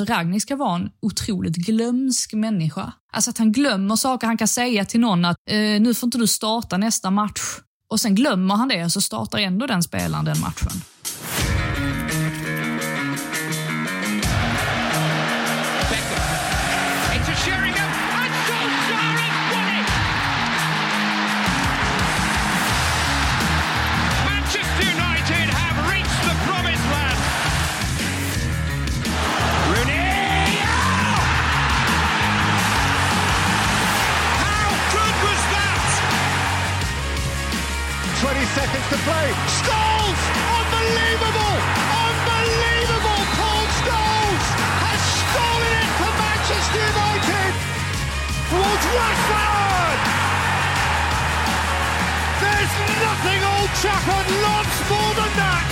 Ragnhild ska vara en otroligt glömsk människa. Alltså att han glömmer saker. Han kan säga till någon att eh, nu får inte du starta nästa match. Och sen glömmer han det och så startar ändå den spelaren den matchen. Nothing Old chap and lots more than that!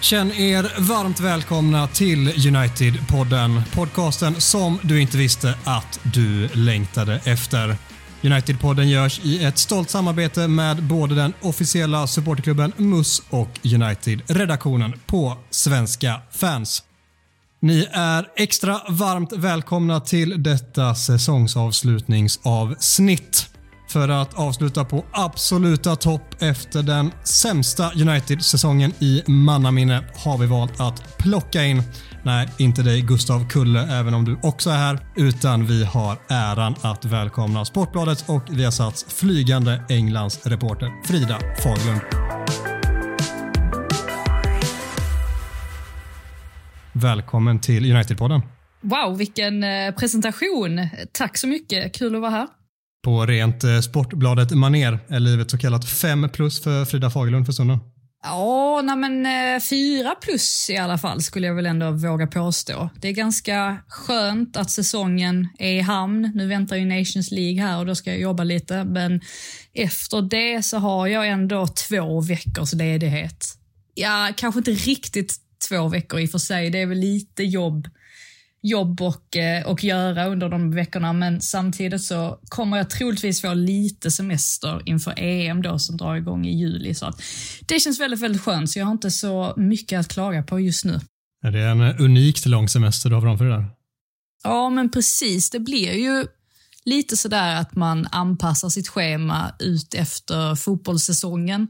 Känn er varmt välkomna till United-podden. Podcasten som du inte visste att du längtade efter. United-podden görs i ett stolt samarbete med både den officiella supporterklubben MUS och United-redaktionen på Svenska fans. Ni är extra varmt välkomna till detta säsongsavslutningsavsnitt. För att avsluta på absoluta topp efter den sämsta United-säsongen i mannaminne har vi valt att plocka in, nej inte dig Gustav Kulle även om du också är här, utan vi har äran att välkomna Sportbladets och Viasats flygande Englands reporter Frida Faglund. Välkommen till United-podden. Wow, vilken eh, presentation. Tack så mycket. Kul att vara här. På rent eh, Sportbladet maner är livet så kallat 5 plus för Frida Fagerlund för stunden. Ja, nej men eh, fyra plus i alla fall skulle jag väl ändå våga påstå. Det är ganska skönt att säsongen är i hamn. Nu väntar ju Nations League här och då ska jag jobba lite, men efter det så har jag ändå två veckors ledighet. Ja, kanske inte riktigt två veckor i och för sig. Det är väl lite jobb jobb och, eh, och göra under de veckorna men samtidigt så kommer jag troligtvis få lite semester inför EM då som drar igång i juli. Så det känns väldigt, väldigt skönt så jag har inte så mycket att klaga på just nu. Är det en unikt lång semester du har framför dig där? Ja, men precis. Det blir ju lite sådär att man anpassar sitt schema ut efter fotbollssäsongen.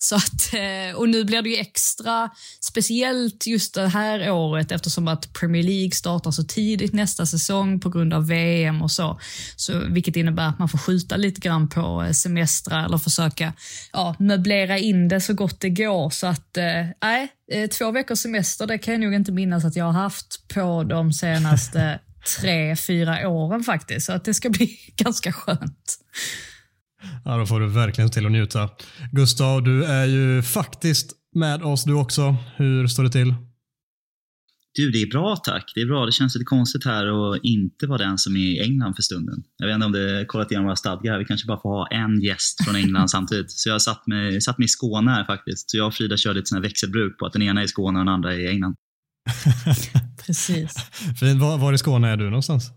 Så att, eh, och nu blir det ju extra speciellt just det här året eftersom att Premier League startar så tidigt nästa säsong på grund av VM och så. så vilket innebär att man får skjuta lite grann på eh, semestrar eller försöka ja, möblera in det så gott det går. Så att, eh, nej, eh, två veckors semester, det kan jag nog inte minnas att jag har haft på de senaste tre, fyra åren faktiskt. Så att det ska bli ganska skönt. Ja, då får du verkligen till att njuta. Gustav, du är ju faktiskt med oss du också. Hur står det till? Du, det är bra tack. Det är bra. Det känns lite konstigt här att inte vara den som är i England för stunden. Jag vet inte om det kollat igenom våra stadgar. här. Vi kanske bara får ha en gäst från England samtidigt. Så jag har satt mig, satt mig i Skåne här faktiskt. Så jag och Frida kör lite sån här växelbruk på att den ena är i Skåne och den andra är i England. Precis. Fint. Var, var i Skåne är du någonstans?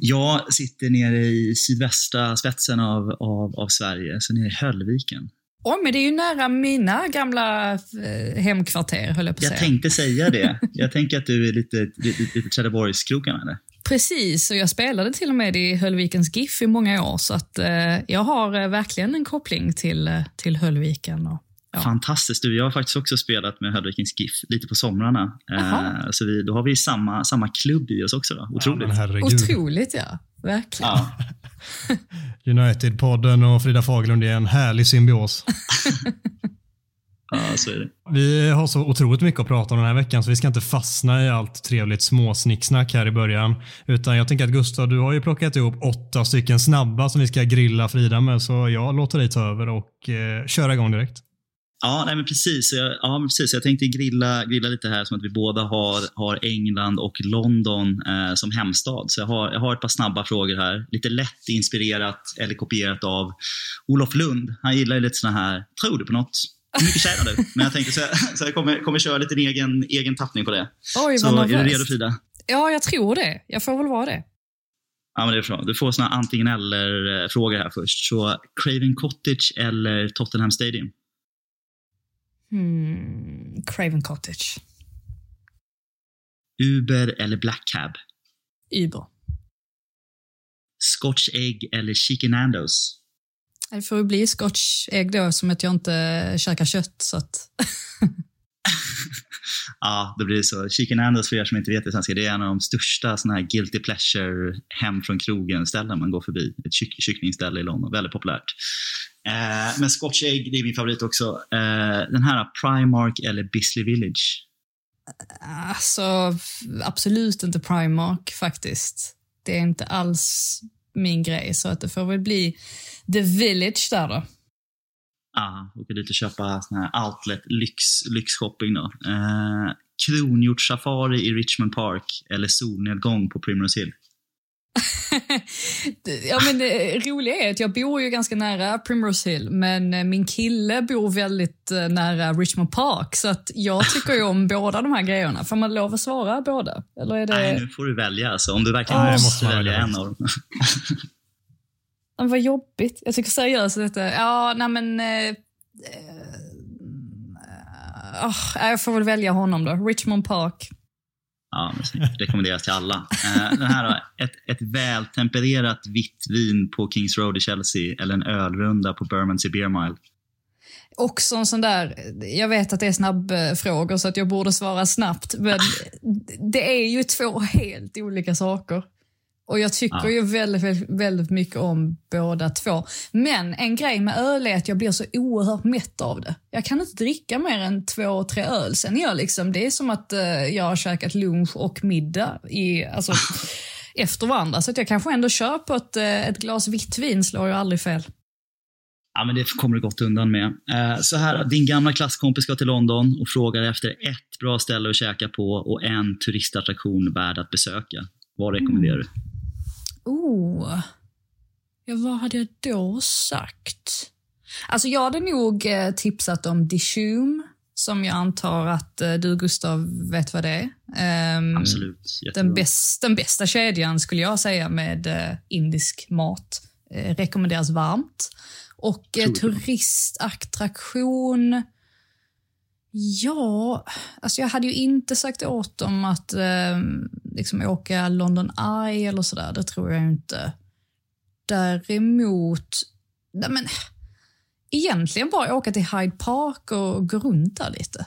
Jag sitter nere i sydvästra spetsen av, av, av Sverige, så nere i Höllviken. Oj, men det är ju nära mina gamla eh, hemkvarter, höll jag på att Jag säga. tänkte säga det. Jag tänker att du är lite, lite, lite Trelleborgskrokarna eller? Precis, och jag spelade till och med i Höllvikens GIF i många år, så att eh, jag har eh, verkligen en koppling till, eh, till Höllviken. Och, ja. Fantastiskt. Du, jag har faktiskt också spelat med Höllvikens GIF lite på somrarna. Eh, så vi, då har vi samma, samma klubb i oss också. Då. Otroligt. Ja. Otroligt, ja. Verkligen. Ja. United-podden och Frida Fagerlund är en härlig symbios. ja, så är det. Vi har så otroligt mycket att prata om den här veckan så vi ska inte fastna i allt trevligt småsnicksnack här i början. Utan jag tänker att Gustav, du har ju plockat ihop åtta stycken snabba som vi ska grilla Frida med så jag låter dig ta över och eh, köra igång direkt. Ja, nej, men precis. Jag, ja, men precis. Jag tänkte grilla, grilla lite här som att vi båda har, har England och London eh, som hemstad. Så jag har, jag har ett par snabba frågor här. Lite lätt inspirerat eller kopierat av Olof Lund. Han gillar ju lite såna här, tror du på något? Hur mycket tjänar du? Men jag tänker så jag, så jag kommer, kommer köra lite egen, egen tappning på det. Oj, Så vad är du redo. Frida? Ja, jag tror det. Jag får väl vara det. Ja, men det är bra. Du får såna antingen eller-frågor här först. Så Craven Cottage eller Tottenham Stadium? Hmm, Craven Cottage. Uber eller Black Cab? Uber. Scotch Egg eller Chicken Nandos? Det får ju bli scotch ägg då, som att jag inte käkar kött. Så att... Ja, det blir så. Chicken Nandos, för er som inte vet det svenska, det är en av de största såna här guilty pleasure hem från krogen-ställen man går förbi. Ett kyck kycklingställe i London, väldigt populärt. Eh, men Scotch Egg, det är min favorit också. Eh, den här Primark eller Bisley Village? Alltså, absolut inte Primark faktiskt. Det är inte alls min grej, så att det får väl bli The Village där då. Ja, åka dit och köpa sån här outlet lyx, lyxshopping då. Eh, kronhjortssafari i Richmond Park eller solnedgång på Primrose Hill? ja, men det roliga är att jag bor ju ganska nära Primrose Hill, men eh, min kille bor väldigt eh, nära Richmond Park, så att jag tycker ju om båda de här grejerna. Får man lov att svara båda? Eller är det... Nej, nu får du välja. Alltså, om du verkligen Ja, måste, välja en av dem. Men vad jobbigt. Jag tycker seriöst detta... Ja, nej men... Eh, eh, ah, jag får väl välja honom då. Richmond Park. Ja, men snyggt. rekommenderas till alla. Eh, Den här då, ett, ett vältempererat vitt vin på Kings Road i Chelsea eller en ölrunda på Bermondsey Beer Mile. Också en sån där, jag vet att det är snabbfrågor så att jag borde svara snabbt, men det är ju två helt olika saker. Och jag tycker Ja. ju väldigt, väldigt, väldigt mycket om båda två. Men en grej med öl är att jag blir så oerhört mätt av det. Jag kan inte dricka mer än två, tre öl. Sen är jag liksom, det är som att eh, jag har käkat lunch och middag i, alltså, efter varandra. Så att jag kanske ändå kör på ett, eh, ett glas vitt vin, slår ju aldrig fel. Ja, men det kommer du gott undan med. Eh, så här, din gamla klasskompis ska till London och frågar efter ett bra ställe att käka på och en turistattraktion värd att besöka. Vad rekommenderar du? Oh. Ja, vad hade jag då sagt? Alltså jag hade nog eh, tipsat om Dishoom, som jag antar att eh, du Gustav vet vad det är. Ehm, Absolut. Jättebra. den, bäst, den bästa kedjan skulle jag säga med eh, indisk mat. Eh, rekommenderas varmt. Och bra. turistattraktion... Ja, alltså jag hade ju inte sagt åt dem att eh, liksom åka London Eye eller sådär. Det tror jag inte. Däremot... Nej men, egentligen bara åka till Hyde Park och gå runt där lite.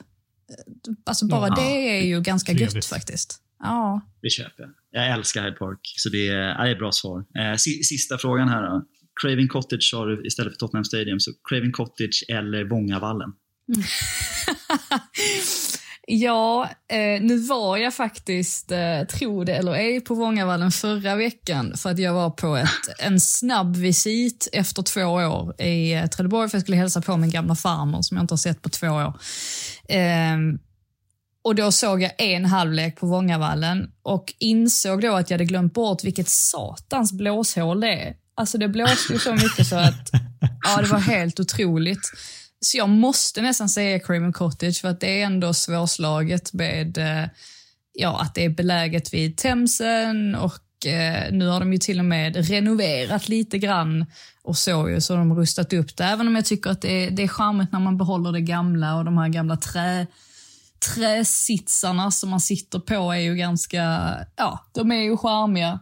Eh, Alltså bara Ja, det är ju ganska gött trevligt. faktiskt. Ja. Det köper jag. Jag älskar Hyde Park, så det är, det är bra svar. Eh, si- sista frågan här då. Craven Cottage sa du istället för Tottenham Stadium, så Craven Cottage eller Vångavallen? Mm. Ja, eh, nu var jag faktiskt, eh, tro det eller ej, på Vångavallen förra veckan för att jag var på ett, en snabb visit efter två år i eh, Trelleborg för jag skulle hälsa på min gamla farmor som jag inte har sett på två år. Eh, och då såg jag en halvlek på Vångavallen och insåg då att jag hade glömt bort vilket satans blåshål det är. Alltså det blåste ju så mycket så att ja, det var helt otroligt. Så jag måste nästan säga Craven Cottage för att det är ändå svårslaget med eh, ja, att det är beläget vid Themsen och eh, nu har de ju till och med renoverat lite grann och så ju, så de har rustat upp det. Även om jag tycker att det är, det är charmigt när man behåller det gamla och de här gamla trä, träsitsarna som man sitter på är ju ganska, ja, de är ju charmiga.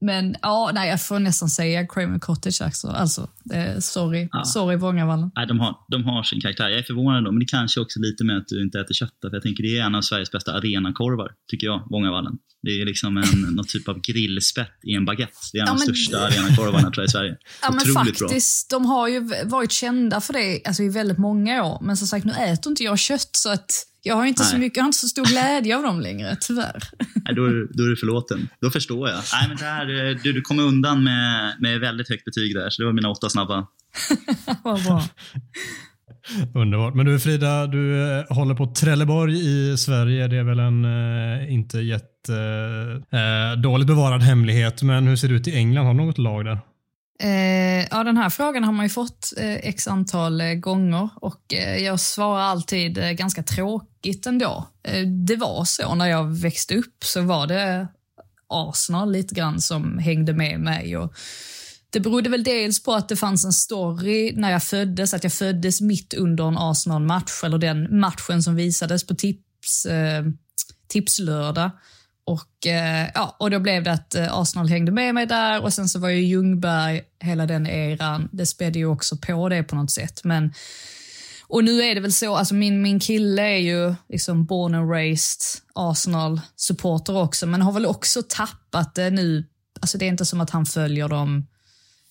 Men ja, nej, jag får nästan säga Craven Cottage alltså. alltså eh, sorry, Ja. sorry Vångavallen. Nej, de, har, de har sin karaktär. Jag är förvånad då, men det kanske också lite med att du inte äter kött. För jag tänker det är en av Sveriges bästa arenakorvar, tycker jag, Vångavallen. Det är liksom en, någon typ av grillspett i en baguette. Det är en Ja, av de största arenakorvarna tror jag i Sverige. Ja, men Otroligt faktiskt, de har ju varit kända för det alltså, i väldigt många år. Men som sagt, nu äter inte jag kött så att jag har inte så Nej. mycket, jag har inte så stor glädje av dem längre, tyvärr. Nej, då, är, då är du förlåten. Då förstår jag. Nej, men det här, eh, du, du kom undan med, med väldigt högt betyg där, så det var mina åtta snabba. Vad bra. Underbart. Men du Frida, du eh, håller på Trelleborg i Sverige. Det är väl en eh, inte jätte eh, dåligt bevarad hemlighet. Men hur ser det ut i England? Har du något lag där? Eh, ja, den här frågan har man ju fått eh, x antal eh, gånger och eh, jag svarar alltid eh, ganska tråkigt ändå. Eh, det var så när jag växte upp så var det Arsenal lite grann som hängde med mig. Och det berodde väl dels på att det fanns en story när jag föddes, att jag föddes mitt under en Arsenal-match, eller den matchen som visades på tips, eh, tipslördag. Och, eh, ja, och då blev det att eh, Arsenal hängde med mig där och sen så var ju Ljungberg, hela den eran, det spädde ju också på det på något sätt. Men, och nu är det väl så, alltså min, min kille är ju liksom born and raised Arsenal-supporter också, men har väl också tappat det nu. Alltså det är inte som att han följer dem,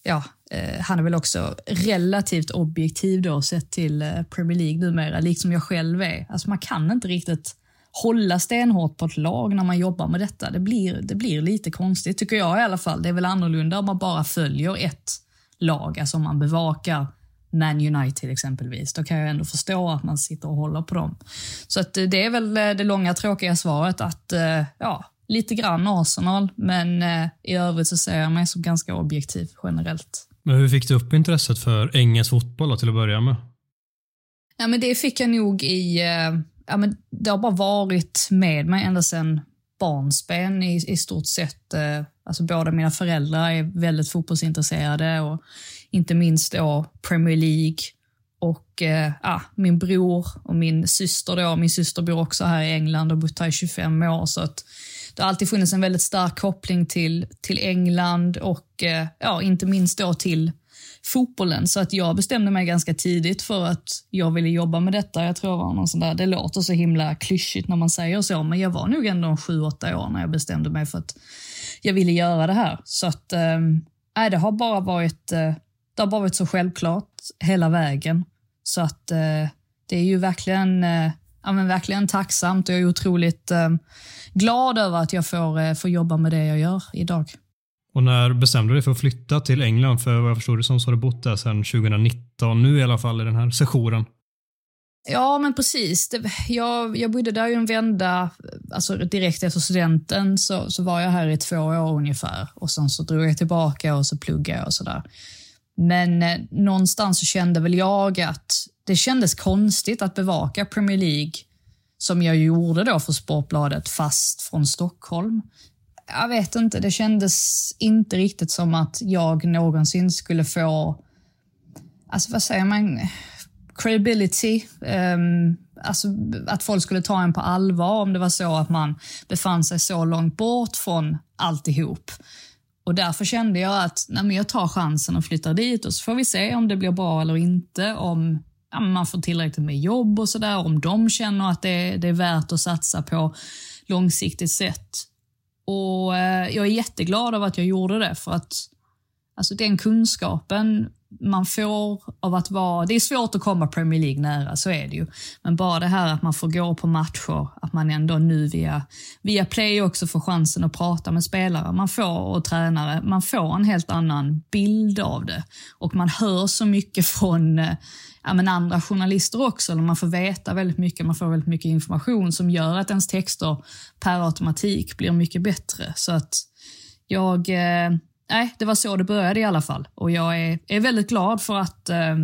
ja, eh, han är väl också relativt objektiv då sett till eh, Premier League numera, liksom jag själv är. Alltså man kan inte riktigt hålla stenhårt på ett lag när man jobbar med detta. Det blir, det blir lite konstigt, tycker jag i alla fall. Det är väl annorlunda om man bara följer ett lag, alltså om man bevakar Man United exempelvis. Då kan jag ändå förstå att man sitter och håller på dem. Så att det är väl det långa tråkiga svaret att, eh, ja, lite grann Arsenal, men eh, i övrigt så ser jag mig som ganska objektiv generellt. Men hur fick du upp intresset för engelsk fotboll då, till att börja med? Ja, men det fick jag nog i eh, ja, men det har bara varit med mig ända sedan barnsben i, i stort sett. Eh, alltså båda mina föräldrar är väldigt fotbollsintresserade och inte minst då Premier League. Och eh, min bror och min syster då, min syster bor också här i England och har bott här i 25 år. Så att det har alltid funnits en väldigt stark koppling till, till England och eh, ja, inte minst då till fotbollen. Så att jag bestämde mig ganska tidigt för att jag ville jobba med detta. Jag tror det var någon sån där, det låter så himla klyschigt när man säger så, men jag var nog ändå sju, åtta år när jag bestämde mig för att jag ville göra det här. Så att, äh, det har bara varit, äh, det har bara varit så självklart hela vägen. Så att äh, det är ju verkligen, äh, ja, men verkligen tacksamt och jag är otroligt äh, glad över att jag får, äh, får jobba med det jag gör idag. Och när bestämde du dig för att flytta till England? För vad jag förstår det som så har du bott där sedan 2019, nu i alla fall i den här sessionen. Ja, men precis. Det, jag, jag bodde där ju en vända, alltså direkt efter studenten så, så var jag här i två år ungefär och sen så drog jag tillbaka och så pluggade jag och sådär. Men eh, någonstans så kände väl jag att det kändes konstigt att bevaka Premier League som jag gjorde då för Sportbladet fast från Stockholm jag vet inte, det kändes inte riktigt som att jag någonsin skulle få, alltså vad säger man, credibility. Um, alltså att folk skulle ta en på allvar om det var så att man befann sig så långt bort från alltihop. Och därför kände jag att nej, men jag tar chansen och flyttar dit och så får vi se om det blir bra eller inte. Om ja, man får tillräckligt med jobb och sådär. Om de känner att det, det är värt att satsa på långsiktigt sett. Och eh, jag är jätteglad över att jag gjorde det för att alltså den kunskapen man får av att vara... Det är svårt att komma Premier League nära, så är det ju. Men bara det här att man får gå på matcher, att man ändå nu via, via Play också får chansen att prata med spelare man får och tränare. Man får en helt annan bild av det. Och man hör så mycket från eh, ja, men andra journalister också. Eller man får veta väldigt mycket, man får väldigt mycket information som gör att ens texter per automatik blir mycket bättre. Så att jag... Eh, nej, det var så det började i alla fall. Och jag är, är väldigt glad för att, eh,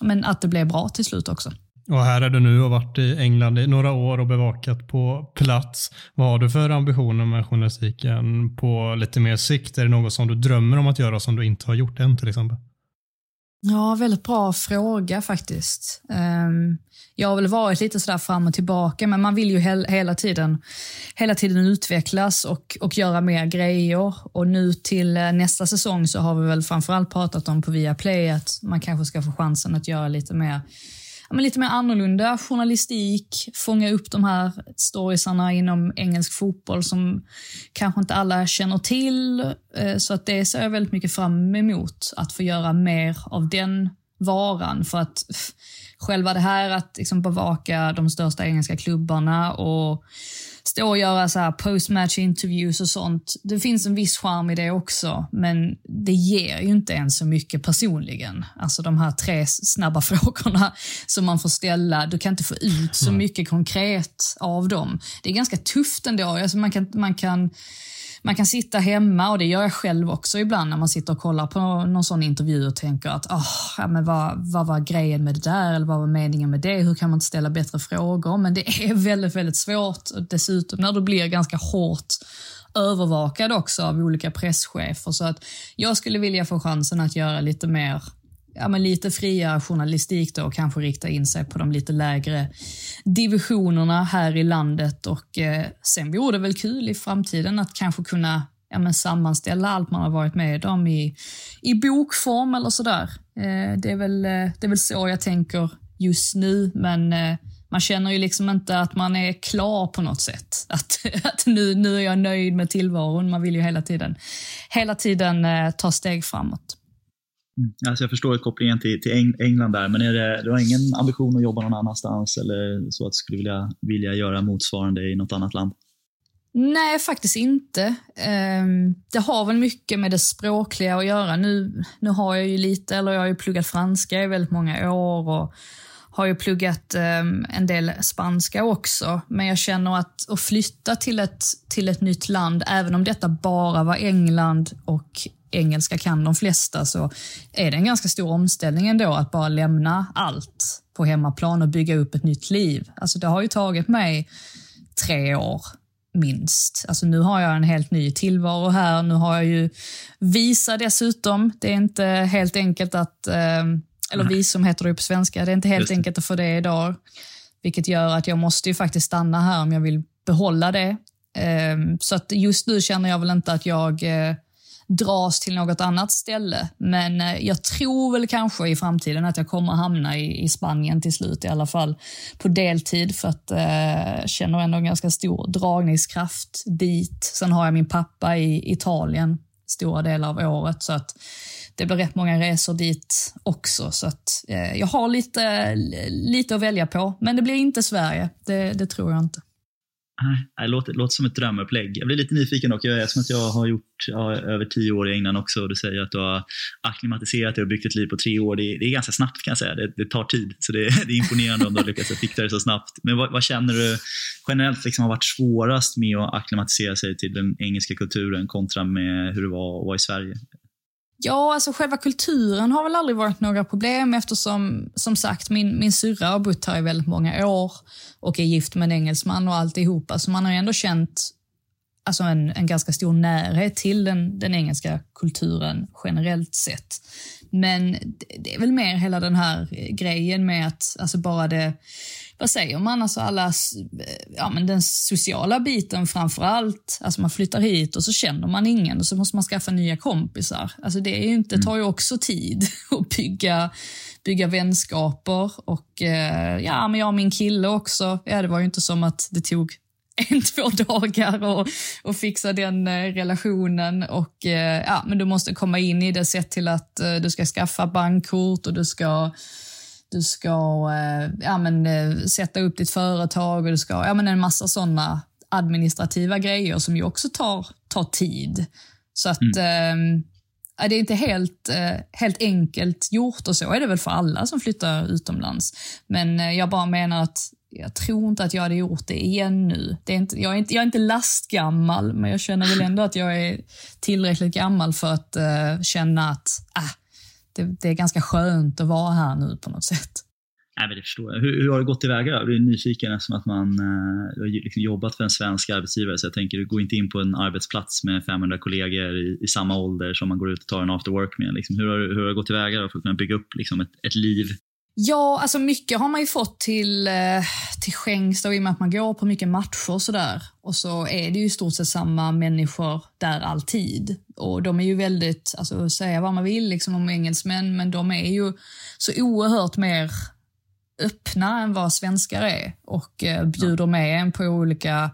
men att det blev bra till slut också. Och här är du nu och varit i England i några år och bevakat på plats. Vad har du för ambitioner med journalistiken på lite mer sikt? Är det något som du drömmer om att göra som du inte har gjort än till exempel? Ja, väldigt bra fråga faktiskt. Ehm, jag har väl varit lite sådär fram och tillbaka, men man vill ju hela tiden, hela tiden utvecklas och, och göra mer grejer. Och nu till eh, nästa säsong så har vi väl framförallt pratat om på Viaplay att man kanske ska få chansen att göra lite mer men lite mer annorlunda journalistik, fånga upp de här storiesarna inom engelsk fotboll som kanske inte alla känner till. Eh, så att det ser jag väldigt mycket fram emot, att få göra mer av den varan. För att själva det här att liksom bevaka de största engelska klubbarna och stå och göra så här post-match interviews och sånt. Det finns en viss charm i det också, men det ger ju inte ens så mycket personligen. Alltså de här tre snabba frågorna som man får ställa, du kan inte få ut så mycket konkret av dem. Det är ganska tufft ändå. Alltså man kan, man kan man kan sitta hemma, och det gör jag själv också ibland när man sitter och kollar på någon sån intervju och tänker att oh, ja, men vad, vad var grejen med det där eller vad var meningen med det? Hur kan man inte ställa bättre frågor? Men det är väldigt, väldigt svårt. Dessutom när du blir ganska hårt övervakad också av olika presschefer. Så att jag skulle vilja få chansen att göra lite mer ja, men lite friare journalistik då och kanske rikta in sig på de lite lägre divisionerna här i landet. Och eh, Sen vore det väl kul i framtiden att kanske kunna ja, men sammanställa allt man har varit med om i, i bokform eller sådär. Eh, det, är väl, eh, det är väl så jag tänker just nu, men eh, man känner ju liksom inte att man är klar på något sätt. Att, att nu, nu är jag nöjd med tillvaron. Man vill ju hela tiden, hela tiden eh, ta steg framåt. Mm. Alltså jag förstår kopplingen till, till England där, men är det, du har ingen ambition att jobba någon annanstans eller så att du skulle vilja, vilja göra motsvarande i något annat land? Nej, faktiskt inte. Ehm, det har väl mycket med det språkliga att göra. Nu, nu har jag ju lite, eller jag har ju pluggat franska i väldigt många år och har ju pluggat ehm, en del spanska också. Men jag känner att att flytta till ett, till ett nytt land, även om detta bara var England och engelska kan de flesta så är det en ganska stor omställning ändå att bara lämna allt på hemmaplan och bygga upp ett nytt liv. Alltså det har ju tagit mig tre år minst. Alltså nu har jag en helt ny tillvaro här. Nu har jag ju visa dessutom. Det är inte helt enkelt att, eh, eller visum heter det på svenska, det är inte helt enkelt att få det idag. Vilket gör att jag måste ju faktiskt stanna här om jag vill behålla det. Eh, så att just nu känner jag väl inte att jag eh, dras till något annat ställe. Men eh, jag tror väl kanske i framtiden att jag kommer hamna i, i Spanien till slut i alla fall på deltid för att eh, känner ändå en ganska stor dragningskraft dit. Sen har jag min pappa i Italien stora delar av året så att det blir rätt många resor dit också. Så att eh, jag har lite, lite att välja på. Men det blir inte Sverige, det, det tror jag inte. Nej, det låter, låter som ett drömupplägg. Jag blir lite nyfiken dock. Eftersom att jag har gjort ja, över tio år i England också och du säger att du har akklimatiserat dig och byggt ett liv på tre år. Det, det är ganska snabbt kan jag säga. Det, det tar tid. Så det, det, är imponerande om du har lyckats fixa det så snabbt. Men vad, vad känner du generellt liksom har varit svårast med att akklimatisera sig till den engelska kulturen kontra med hur det var att vara i Sverige? Ja, alltså själva kulturen har väl aldrig varit några problem eftersom, som sagt, min, min syrra har bott här i väldigt många år och är gift med en engelsman och alltihopa, så man har ju ändå känt alltså en, en ganska stor närhet till den, den engelska kulturen generellt sett. Men det är väl mer hela den här grejen med att alltså bara det, vad säger man, alltså alla, ja men den sociala biten framför allt. Alltså man flyttar hit och så känner man ingen och så måste man skaffa nya kompisar. Alltså det, är ju inte, tar ju också tid att bygga, bygga vänskaper och eh, ja, men jag och min kille också. Ja, det var ju inte som att det tog en, två dagar och, och fixa den eh, relationen. Och eh, ja, men Du måste komma in i det sett till att eh, du ska skaffa bankkort och du ska du ska ja, men, sätta upp ditt företag och du ska, ja, men en massa sådana administrativa grejer som ju också tar, tar tid. Så att mm. eh, det är inte helt, helt enkelt gjort och så är det väl för alla som flyttar utomlands. Men jag bara menar att jag tror inte att jag hade gjort det igen nu. Det är inte, jag, är inte, jag är inte lastgammal, men jag känner väl ändå att jag är tillräckligt gammal för att uh, känna att uh, det, det, är ganska skönt att vara här nu på något sätt. Nej, men det förstår jag. Hur, hur har det gått tillväga? Du är nyfiken eftersom att man uh, har liksom jobbat för en svensk arbetsgivare. Så jag tänker, du går inte in på en arbetsplats med 500 kollegor i, i samma ålder som man går ut och tar en after work med. Liksom, hur, har, hur har det gått tillväga för att kunna bygga upp liksom, ett, ett liv Ja, alltså mycket har man ju fått till, eh, till skänks i och med att man går på mycket matcher och sådär. Och så är det ju i stort sett samma människor där alltid. Och de är ju väldigt, alltså säga vad man vill liksom om engelsmän, men de är ju så oerhört mer öppna än vad svenskar är och eh, bjuder med en på olika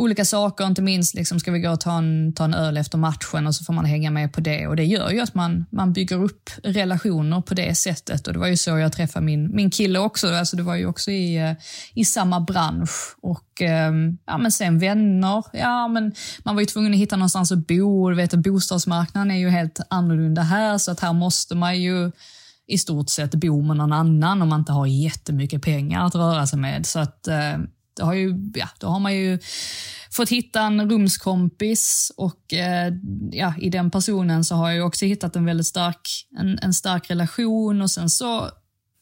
olika saker, inte minst liksom, ska vi gå och ta en, ta en öl efter matchen och så får man hänga med på det. Och Det gör ju att man, man bygger upp relationer på det sättet. Och Det var ju så jag träffade min, min kille också. Alltså, det var ju också i, eh, i samma bransch. Och ehm, ja, men Sen vänner. Ja, men man var ju tvungen att hitta någonstans att bo. Du vet, bostadsmarknaden är ju helt annorlunda här, så att här måste man ju i stort sett bo med någon annan om man inte har jättemycket pengar att röra sig med. Så att eh, det har ju, ja, då har man ju fått hitta en rumskompis och eh, ja, i den personen så har jag också hittat en väldigt stark, en, en stark relation och sen så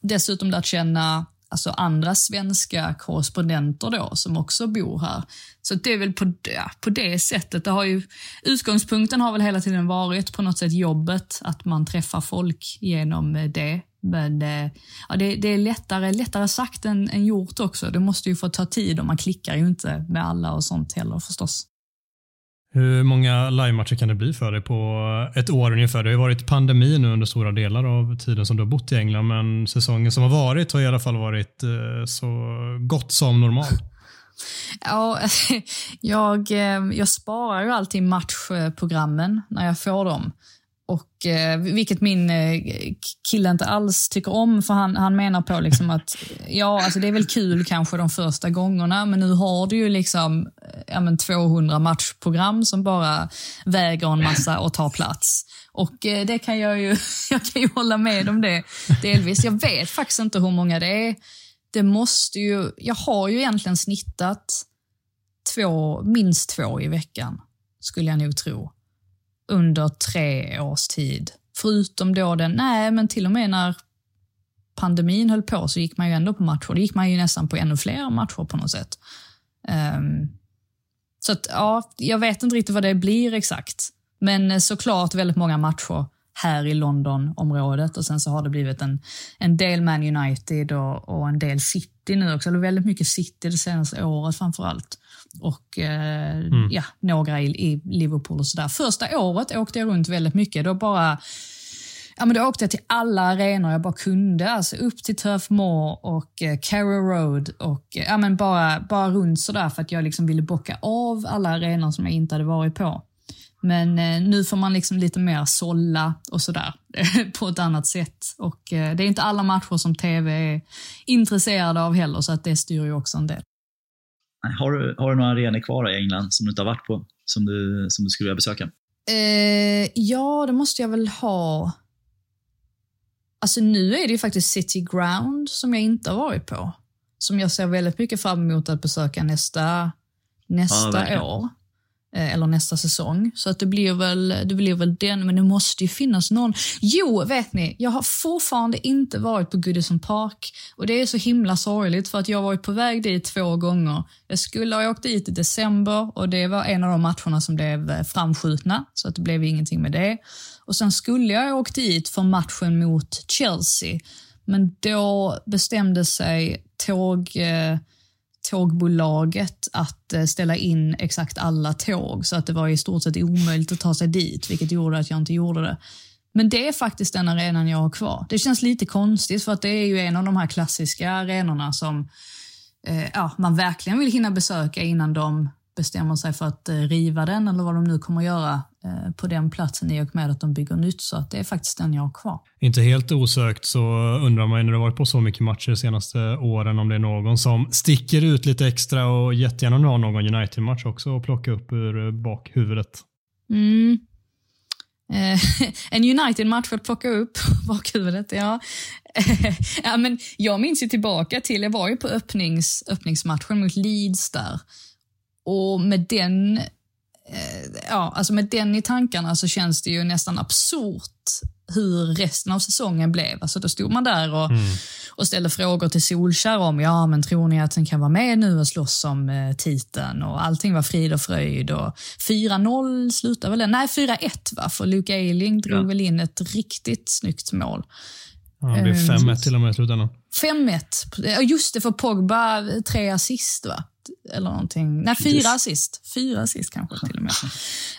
dessutom lärt känna alltså andra svenska korrespondenter då som också bor här. Så det är väl på, ja, på det sättet. Det har ju, utgångspunkten har väl hela tiden varit på något sätt jobbet, att man träffar folk genom eh, det. Men eh, ja, det, det, är lättare, lättare sagt än, än gjort också. Det måste ju få ta tid och man klickar ju inte med alla och sånt heller förstås. Hur många livematcher kan det bli för dig på ett år ungefär? Det har ju varit pandemi nu under stora delar av tiden som du har bott i England, men säsongen som har varit har i alla fall varit eh, så gott som normal. Ja, jag, eh, jag sparar ju alltid matchprogrammen när jag får dem. Och, eh, vilket min eh, kille inte alls tycker om, för han, han menar på liksom att ja, alltså det är väl kul kanske de första gångerna, men nu har du ju liksom eh, ja, men 200 matchprogram som bara väger en massa och tar plats. Och eh, det kan jag ju, jag kan ju hålla med om det delvis. Jag vet faktiskt inte hur många det är. Det måste ju, jag har ju egentligen snittat två, minst två i veckan, skulle jag nog tro under tre års tid. Förutom då den, nej men till och med när pandemin höll på så gick man ju ändå på matcher. Då gick man ju nästan på ännu fler matcher på något sätt. Um, så att ja, jag vet inte riktigt vad det blir exakt. Men eh, såklart väldigt många matcher här i Londonområdet och sen så har det blivit en, en del Man United och, och en del City nu också. Eller väldigt mycket City det senaste året framför allt och eh, mm. ja, några i, i Liverpool och sådär. Första året åkte jag runt väldigt mycket. Då bara Ja, men då åkte jag till alla arenor jag bara kunde. Alltså upp till Turf Moor och eh, Carrow Road och eh, ja, men bara, bara runt sådär för att jag liksom ville bocka av alla arenor som jag inte hade varit på. Men eh, nu får man liksom lite mer sålla och sådär på ett annat sätt. Och eh, det är inte alla matcher som TV är intresserade av heller så att det styr ju också en del. Har du, har du några arenor kvar i England som du inte har varit på, som du, som du skulle vilja besöka? Eh, ja, det måste jag väl ha. Alltså nu är det ju faktiskt City Ground som jag inte har varit på. Som jag ser väldigt mycket fram emot att besöka nästa, nästa ja, år. Eh, eller nästa säsong. Så att det blir väl, det blir väl den, men det måste ju finnas någon. Jo, vet ni, jag har fortfarande inte varit på Goodison Park och det är så himla sorgligt för att jag har varit på väg dit två gånger. Jag skulle ha åkt dit i december och det var en av de matcherna som blev eh, framskjutna, så att det blev ingenting med det. Och sen skulle jag ha åkt dit för matchen mot Chelsea, men då bestämde sig tåg eh, tågbolaget att eh, ställa in exakt alla tåg så att det var i stort sett omöjligt att ta sig dit, vilket gjorde att jag inte gjorde det. Men det är faktiskt den arenan jag har kvar. Det känns lite konstigt för att det är ju en av de här klassiska arenorna som eh, ja, man verkligen vill hinna besöka innan de bestämmer sig för att eh, riva den eller vad de nu kommer att göra på den platsen i och med att de bygger nytt. Så att det är faktiskt den jag har kvar. Inte helt osökt så undrar man när du varit på så mycket matcher de senaste åren om det är någon som sticker ut lite extra och jättegärna om du har någon United-match också att plocka upp ur eh, bakhuvudet. Mm. en United-match att plocka upp bakhuvudet, ja. ja men jag minns ju tillbaka till, jag var ju på öppnings, öppningsmatchen mot Leeds där. Och med den, eh, ja, alltså med den i tankarna så känns det ju nästan absurt hur resten av säsongen blev. Alltså då stod man där och, mm. och ställde frågor till Solskär om, ja men tror ni att den kan vara med nu och slåss om eh, titeln? Och allting var frid och fröjd. 4-0 slutade väl Nej, 4-1 va? För Luke Ayling drog ja. väl in ett riktigt snyggt mål. Ja, det blev 5-1 till och med i slutändan. 5-1. Just det, för Pogba tre assist va? Eller någonting. Nej, fyra assist. Fyra assist kanske till och med.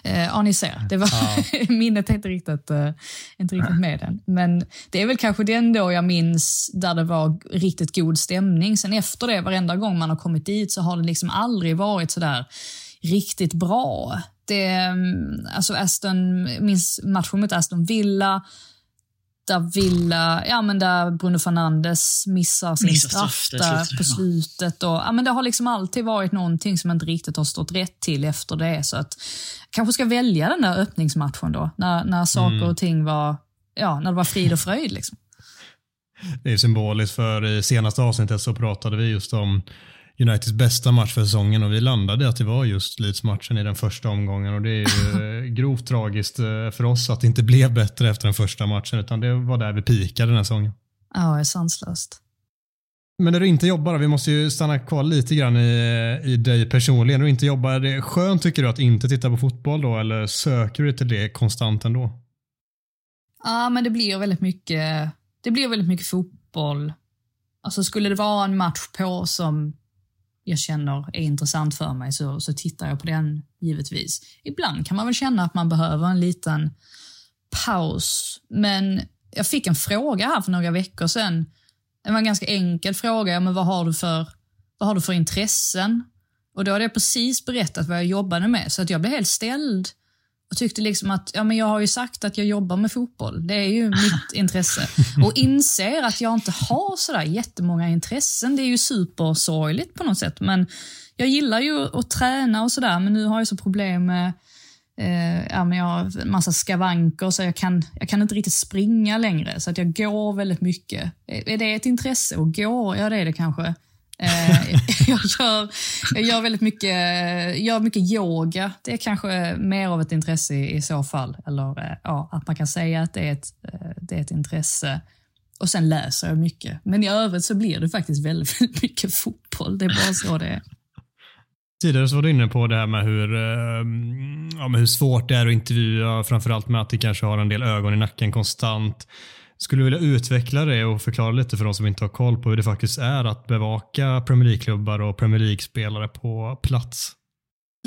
Eh, ja, ni ser. Det var, minnet är inte riktigt, uh, inte riktigt med den. Men det är väl kanske den då jag minns där det var riktigt god stämning. Sen efter det, varenda gång man har kommit dit så har det liksom aldrig varit sådär riktigt bra. Det, mm, alltså Aston, minns matchen mot Aston Villa, där Villa, ja men där Bruno Fernandes missar sin Missar straff straff, där på slutet. Och, ja, men det har liksom alltid varit någonting som inte riktigt har stått rätt till efter det. Så att kanske ska välja den där öppningsmatchen då, när, när saker och ting var, ja, när det var frid och fröjd. Liksom. Det är symboliskt för i senaste avsnittet så pratade vi just om Uniteds bästa match för säsongen och vi landade att det var just Leeds-matchen i den första omgången och det är ju eh, grovt tragiskt eh, för oss att det inte blev bättre efter den första matchen utan det var där vi pikade den här säsongen. Ja, det är sanslöst. Men när du inte jobbar, vi måste ju stanna kvar lite grann i, i dig personligen. När du inte jobbar, är det skönt tycker du att inte titta på fotboll då eller söker du till det konstant ändå? Ja, men det blir väldigt mycket, det blir väldigt mycket fotboll. Alltså skulle det vara en match på som jag känner är intressant för mig så, så tittar jag på den givetvis. Ibland kan man väl känna att man behöver en liten paus. Men jag fick en fråga här för några veckor sedan. Det var en ganska enkel fråga. Ja, Men vad, har du för, vad har du för intressen? Och då hade jag precis berättat vad jag jobbade med, så att jag blev helt ställd och tyckte liksom att ja, men jag har ju sagt att jag jobbar med fotboll. Det är ju mitt intresse. Och inser att jag inte har sådär jättemånga intressen. Det är ju supersorgligt på något sätt. Men jag gillar ju att träna och sådär, men nu har jag så problem med Eh, ja, men jag har en massa skavanker så jag kan, jag kan inte riktigt springa längre. Så att jag går väldigt mycket. Är är det ett intresse att gå? Ja, det är det kanske. Eh, jag, gör, jag gör väldigt mycket, eh, gör mycket yoga. Det är kanske mer av ett intresse i, i så fall. Eller eh, ja, att man kan säga att det är, ett, det är ett intresse. Och sen läser jag mycket. Men i övrigt så blir det faktiskt väldigt, väldigt mycket fotboll. Det är bara så det är. Tidigare så var du inne på det här med hur, ehm, ja, med hur svårt det är att intervjua, framförallt med att det kanske har en del ögon i nacken konstant. Skulle du vilja utveckla det och förklara lite för de som inte har koll på hur det faktiskt är att bevaka Premier League-klubbar och Premier League-spelare på plats?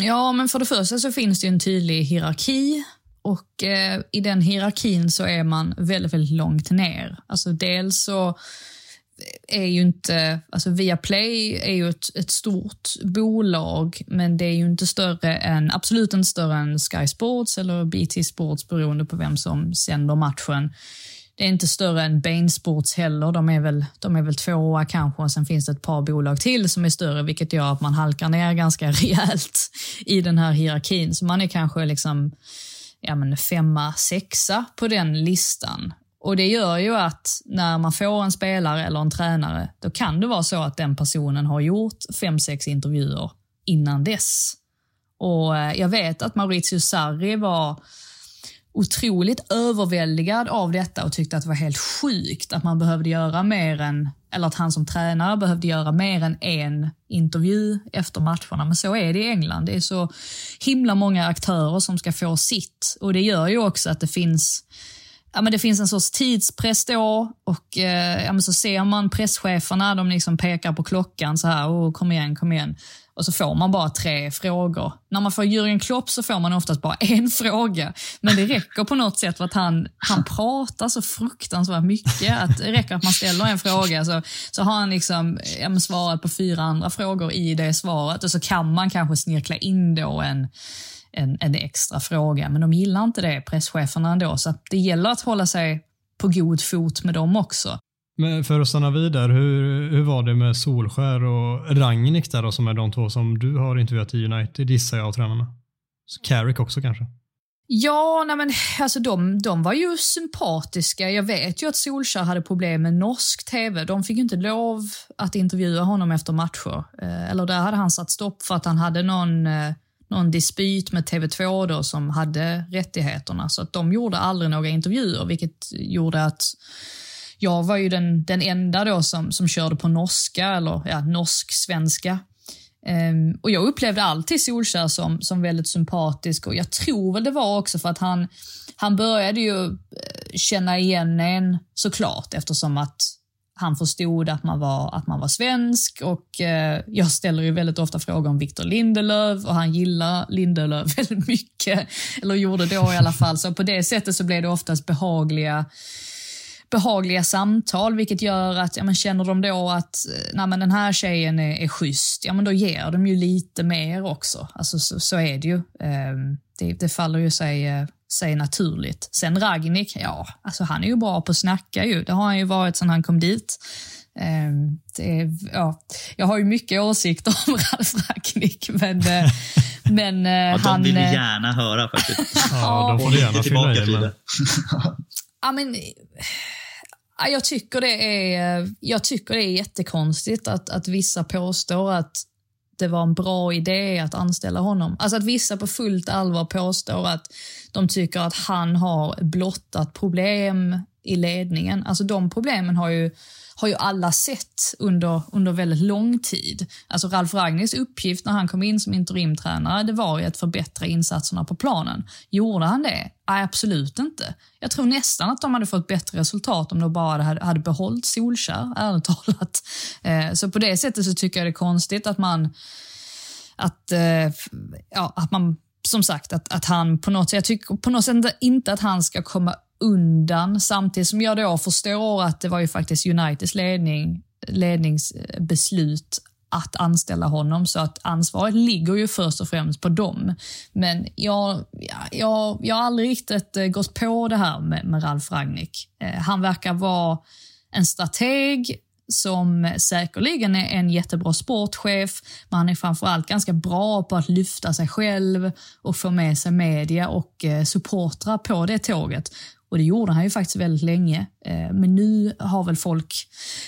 Ja, men för det första så finns det ju en tydlig hierarki och eh, i den hierarkin så är man väldigt, väldigt långt ner. Alltså dels så är ju inte, alltså Viaplay är ju ett, ett stort bolag, men det är ju inte större än, absolut inte större än Sky Sports eller BT Sports beroende på vem som sänder matchen. Det är inte större än Bain Sports heller. De är väl, de är väl tvåa kanske och sen finns det ett par bolag till som är större vilket gör att man halkar ner ganska rejält i den här hierarkin. Så man är kanske liksom ja, men femma, sexa på den listan. Och det gör ju att när man får en spelare eller en tränare, då kan det vara så att den personen har gjort fem, sex intervjuer innan dess. Och eh, jag vet att Maurizio Sarri var otroligt överväldigad av detta och tyckte att det var helt sjukt att man behövde göra mer än, eller att han som tränare behövde göra mer än en intervju efter matcherna. Men så är det i England. Det är så himla många aktörer som ska få sitt och det gör ju också att det finns Ja, men det finns en sorts tidspress då och eh, ja, men så ser man presscheferna, de liksom pekar på klockan så här, oh, kom igen, kom igen. Och så får man bara tre frågor. När man får Jürgen Klopp så får man oftast bara en fråga. Men det räcker på något sätt för att han, han pratar så fruktansvärt mycket. Att det räcker att man ställer en fråga så, så har han liksom, ja, svarat på fyra andra frågor i det svaret. Och så kan man kanske snirkla in då en, en, en extra fråga. Men de gillar inte det, presscheferna ändå. Så att det gäller att hålla sig på god fot med dem också. Men för att stanna vid där, hur, hur var det med Solskär och Rangnick där då, som är de två som du har intervjuat i United, gissar jag, av tränarna? Carrick också kanske? Ja, nej men alltså de, de var ju sympatiska. Jag vet ju att Solskjaer hade problem med norsk tv. De fick ju inte lov att intervjua honom efter matcher. Eh, eller där hade han satt stopp för att han hade någon, eh, någon dispyt med TV2 då som hade rättigheterna. Så att de gjorde aldrig några intervjuer, vilket gjorde att jag var ju den, den enda då som, som körde på norska, eller ja, norsk-svenska. Um, och jag upplevde alltid Solskjaer som, som väldigt sympatisk och jag tror väl det var också för att han, han började ju eh, känna igen en såklart eftersom att han förstod att man var, att man var svensk och eh, jag ställer ju väldigt ofta frågor om Victor Lindelöf och han gillar Lindelöf väldigt mycket, eller gjorde då i alla fall. Så på det sättet så blev det oftast behagliga behagliga samtal, vilket gör att, ja men känner de då att eh, nej men den här tjejen är, är schysst, ja men då ger de ju lite mer också. Alltså så, så är det ju. Eh, det, det faller ju sig, eh, sig naturligt. Sen Ragnik, ja, alltså han är ju bra på att snacka ju. Det har han ju varit sedan han kom dit. Um, det, ja, jag har ju mycket åsikter om Ralf Ragnik, men, uh, men uh, ja, han... De vill vi gärna höra faktiskt. ja, de får gärna fylla i ja, men, jag tycker det är, jag tycker det är jättekonstigt att, att vissa påstår att det var en bra idé att anställa honom. Alltså att vissa på fullt allvar påstår att de tycker att han har blottat problem i ledningen. Alltså de problemen har ju har ju alla sett under, under väldigt lång tid. Alltså Ralf Ragniks uppgift när han kom in som interimtränare, det var ju att förbättra insatserna på planen. Gjorde han det? Nej, absolut inte. Jag tror nästan att de hade fått bättre resultat om de bara hade, hade behållit Solskär, ärligt talat. Eh, så på det sättet så tycker jag det är konstigt att man att, eh, ja, att man som sagt, att, att han på något sätt, jag tycker på något sätt inte att han ska komma undan samtidigt som jag då förstår att det var ju faktiskt Uniteds ledning, ledningsbeslut att anställa honom så att ansvaret ligger ju först och främst på dem. Men jag, jag, jag har aldrig riktigt eh, gått på det här med, med Ralf Ragnik. Eh, han verkar vara en strateg som säkerligen är en jättebra sportchef, men han är framförallt ganska bra på att lyfta sig själv och få med sig media och eh, supportrar på det tåget. Och det gjorde han ju faktiskt väldigt länge. Eh, men nu har väl folk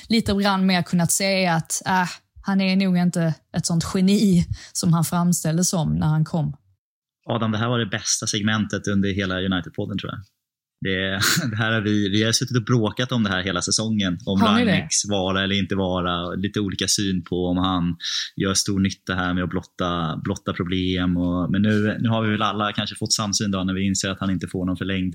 lite grann mer kunnat säga att äh, han är nog inte ett sånt geni som han framställdes som när han kom. Adam, det här var det bästa segmentet under hela United-podden tror jag. Det, det, här har vi, vi har suttit och bråkat om det här hela säsongen. Om Ragniks vara eller inte vara. Lite olika syn på om han gör stor nytta här med att blotta, blotta problem. Och, men nu, nu har vi väl alla kanske fått samsyn då när vi inser att han inte får någon förlängd,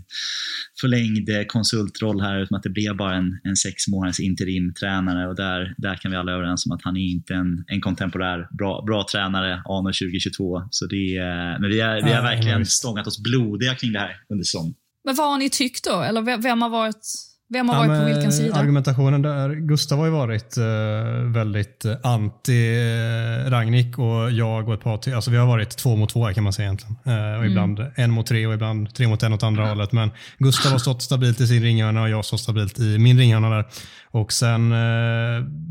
förlängd konsultroll här utan att det blev bara en, en sex månaders interimtränare och där, där kan vi alla överens om att han är inte en, en kontemporär bra, bra tränare anno 2022. Så det, men vi, är, vi har verkligen stångat oss blodiga kring det här under säsongen. Men vad har ni tyckt då? Eller vem har varit, vem har ja, varit på vilken sida? Argumentationen där, Gustav har ju varit uh, väldigt anti uh, Ragnik och jag och ett par till. Alltså vi har varit två mot två här kan man säga egentligen. Uh, och mm. Ibland en mot tre och ibland tre mot en åt andra hållet. Men Gustav har stått stabilt i sin ringhörna och jag har stått stabilt i min ringhörna där. Och sen eh,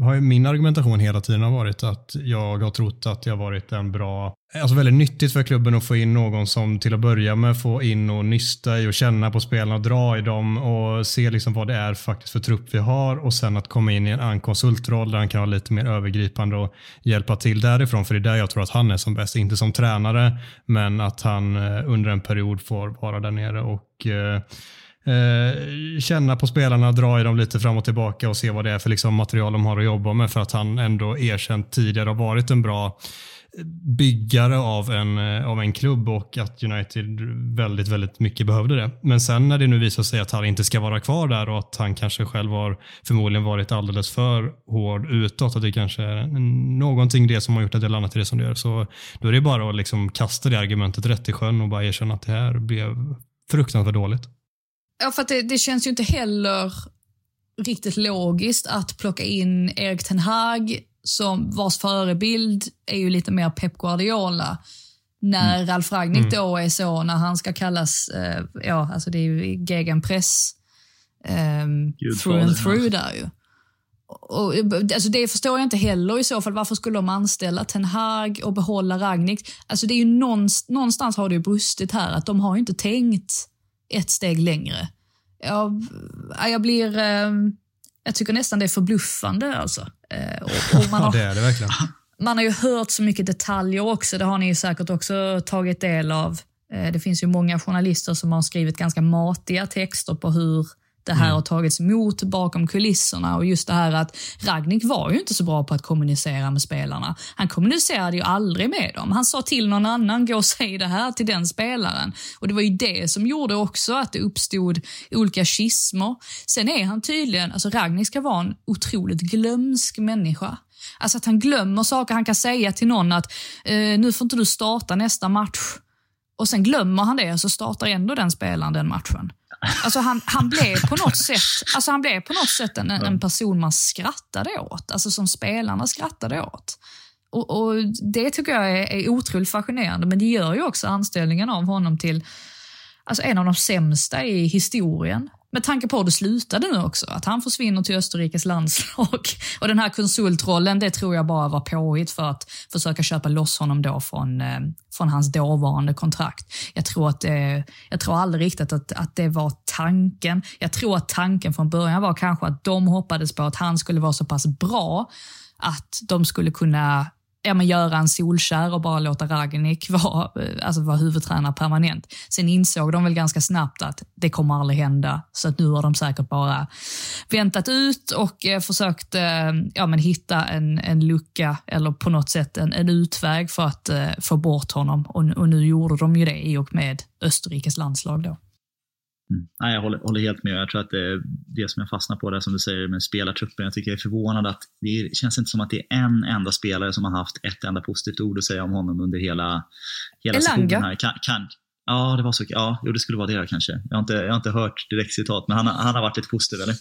har min argumentation hela tiden varit att jag har trott att har varit en bra, alltså väldigt nyttigt för klubben att få in någon som till att börja med får in och nysta i och känna på spelarna och dra i dem och se liksom vad det är faktiskt för trupp vi har och sen att komma in i en annan konsultroll där han kan vara lite mer övergripande och hjälpa till därifrån. För det är där jag tror att han är som bäst. Inte som tränare, men att han eh, under en period får vara där nere och eh, eh, känna på spelarna, dra i dem lite fram och tillbaka och se vad det är för liksom, material de har att jobba med för att han ändå erkänt tidigare har varit en bra byggare av en, eh, av en klubb och att United väldigt, väldigt mycket behövde det. Men sen när det nu visar sig att han inte ska vara kvar där och att han kanske själv har förmodligen varit alldeles för hård utåt, att det kanske är någonting det som har gjort att det landat i det som det gör. Så då är det bara att liksom kasta det argumentet rätt i sjön och bara erkänna att det här blev fruktansvärt dåligt. Ja, för det, det, känns ju inte heller riktigt logiskt att plocka in Erik Ten Hag som vars förebild är ju lite mer Pep Guardiola. När mm. Ralf Ragnik mm. då är så, när han ska kallas, eh, ja alltså det är ju gegenpress eh, through and through där ju. Och, alltså det förstår jag inte heller i så fall. Varför skulle de anställa Ten Hag och behålla Ragnik? Alltså det är ju någonstans, någonstans har det ju brustit här att de har inte tänkt ett steg längre. Jag, jag blir... Eh, jag tycker nästan det är förbluffande. Alltså. Eh, och, och man har, ja, det är det verkligen. Man har ju hört så mycket detaljer också. Det har ni säkert också tagit del av. Eh, det finns ju många journalister som har skrivit ganska matiga texter på hur det här mm. har tagits emot bakom kulisserna och just det här att Ragnik var ju inte så bra på att kommunicera med spelarna. Han kommunicerade ju aldrig med dem. Han sa till någon annan, gå och säg det här till den spelaren. Och det var ju det som gjorde också att det uppstod olika schismer. Sen är han tydligen, alltså Ragnik ska vara en otroligt glömsk människa. Alltså att han glömmer saker. Han kan säga till någon att eh, nu får inte du starta nästa match. Och sen glömmer han det och så startar ändå den spelaren den matchen. Alltså han, han, blev på något sätt, alltså han blev på något sätt en, en person man skrattade åt. Alltså som spelarna skrattade åt. Och, och Det tycker jag är, är otroligt fascinerande, men det gör ju också anställningen av honom till alltså en av de sämsta i historien. Med tanke på hur det slutade nu också, att han försvinner till Österrikes landslag. Och den här konsultrollen, det tror jag bara var påhitt för att försöka köpa loss honom då från, eh, från hans dåvarande kontrakt. Jag tror, att det, jag tror aldrig riktigt att, att det var tanken. Jag tror att tanken från början var kanske att de hoppades på att han skulle vara så pass bra att de skulle kunna ja, men göra en Solskär och bara låta Ragnik vara, alltså vara huvudtränare permanent. Sen insåg de väl ganska snabbt att det kommer aldrig hända, så att nu har de säkert bara väntat ut och eh, försökt eh, ja, men hitta en, en lucka eller på något sätt en, en utväg för att eh, få bort honom. Och, och nu gjorde de ju det i och med Österrikes landslag då. Mm. Nej, jag håller, håller, helt med. Jag tror att det, det som jag fastnar på där som du säger med spelartruppen, jag tycker jag är förvånad att det känns inte som att det är en enda spelare som har haft ett enda positivt ord att säga om honom under hela, hela Elanga. Här. Kan, kan, ja, det var så. Ja, jo, det skulle vara det kanske. Jag har inte, jag har inte hört direkt citat, men han, han har varit lite positiv, eller?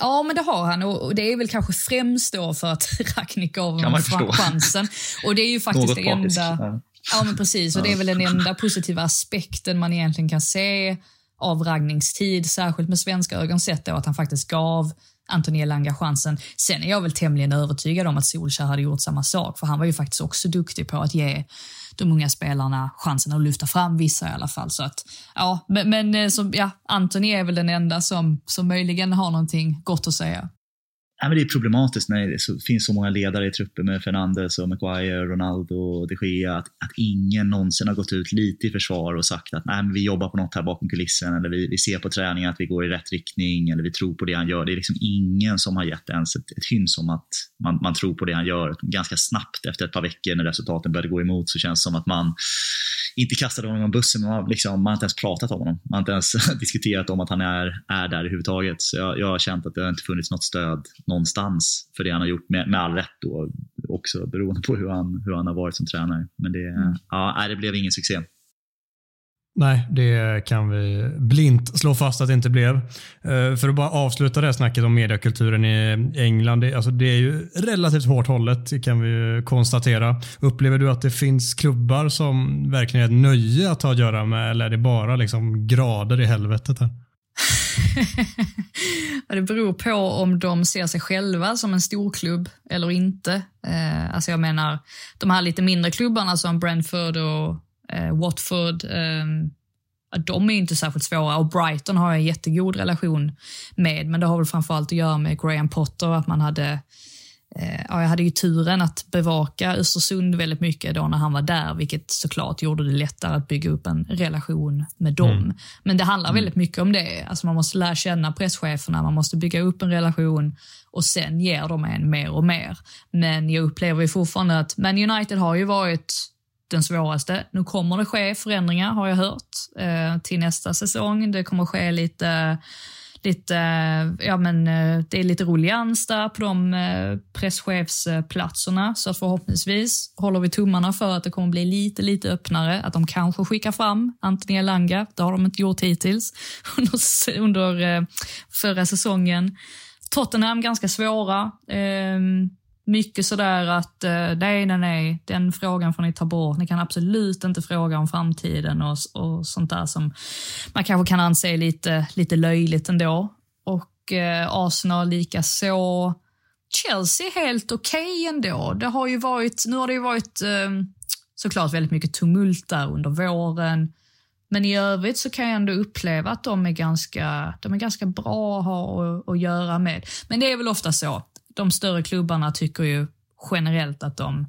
Ja, men det har han och det är väl kanske främst då för att Ragnik gav honom chansen. Och det är ju faktiskt det enda... Ja. ja, men precis. Och det är väl den enda positiva aspekten man egentligen kan se avraggningstid, särskilt med svenska ögon sett då, att han faktiskt gav Antoni Elanga chansen. Sen är jag väl tämligen övertygad om att Solskjaer hade gjort samma sak, för han var ju faktiskt också duktig på att ge de unga spelarna chansen att lyfta fram vissa i alla fall. Så att, ja, men, men eh, så, ja, Antoni är väl den enda som, som möjligen har någonting gott att säga. Ja, men det är problematiskt när det finns så många ledare i truppen med Fernandes och Maguire, Ronaldo och de Gea, att, att ingen någonsin har gått ut lite i försvar och sagt att Nej, men vi jobbar på något här bakom kulissen eller vi, vi ser på träningen att vi går i rätt riktning eller vi tror på det han gör. Det är liksom ingen som har gett ens ett, ett hyns om att man, man tror på det han gör. Ganska snabbt efter ett par veckor när resultaten började gå emot så känns det som att man inte kastade honom av bussen, men man, liksom, man har inte ens pratat om honom. Man har inte ens diskuterat om att han är, är där överhuvudtaget. Så jag, jag har känt att det har inte funnits något stöd någonstans för det han har gjort, med, med all rätt då, också beroende på hur han, hur han har varit som tränare. Men det, mm. ja, det blev ingen succé. Nej, det kan vi blint slå fast att det inte blev. Eh, för att bara avsluta det snacket om mediekulturen i England. Det, alltså det är ju relativt hårt hållet kan vi konstatera. Upplever du att det finns klubbar som verkligen är ett nöje att ha att göra med eller är det bara liksom grader i helvetet? Här? det beror på om de ser sig själva som en storklubb eller inte. Eh, alltså jag menar, de här lite mindre klubbarna som Brentford och eh, Watford, eh, de är inte särskilt svåra och Brighton har jag en jättegod relation med, men det har väl framförallt att göra med Graham Potter, att man hade eh, Ja, jag hade ju turen att bevaka Östersund väldigt mycket då när han var där, vilket såklart gjorde det lättare att bygga upp en relation med dem. Mm. Men det handlar mm. väldigt mycket om det. Alltså man måste lära känna presscheferna, man måste bygga upp en relation och sen ger de en mer och mer. Men jag upplever ju fortfarande att Man United har ju varit den svåraste. Nu kommer det ske förändringar har jag hört eh, till nästa säsong. Det kommer ske lite lite, eh, ja men eh, det är lite rullians där på de eh, presschefsplatserna så att förhoppningsvis håller vi tummarna för att det kommer bli lite, lite öppnare, att de kanske skickar fram Anthony Elanga. Det har de inte gjort hittills under, under förra säsongen. Tottenham ganska svåra. Ehm, mycket sådär att eh, nej, nej, nej, den frågan får ni ta bort. Ni kan absolut inte fråga om framtiden och, och sånt där som man kanske kan anse lite, lite löjligt ändå. Och eh, Arsenal lika så. Chelsea helt okej okay ändå. Det har ju varit, nu har det ju varit eh, såklart väldigt mycket tumult där under våren. Men i övrigt så kan jag ändå uppleva att de är ganska, de är ganska bra att ha att, att göra med. Men det är väl ofta så de större klubbarna tycker ju generellt att de,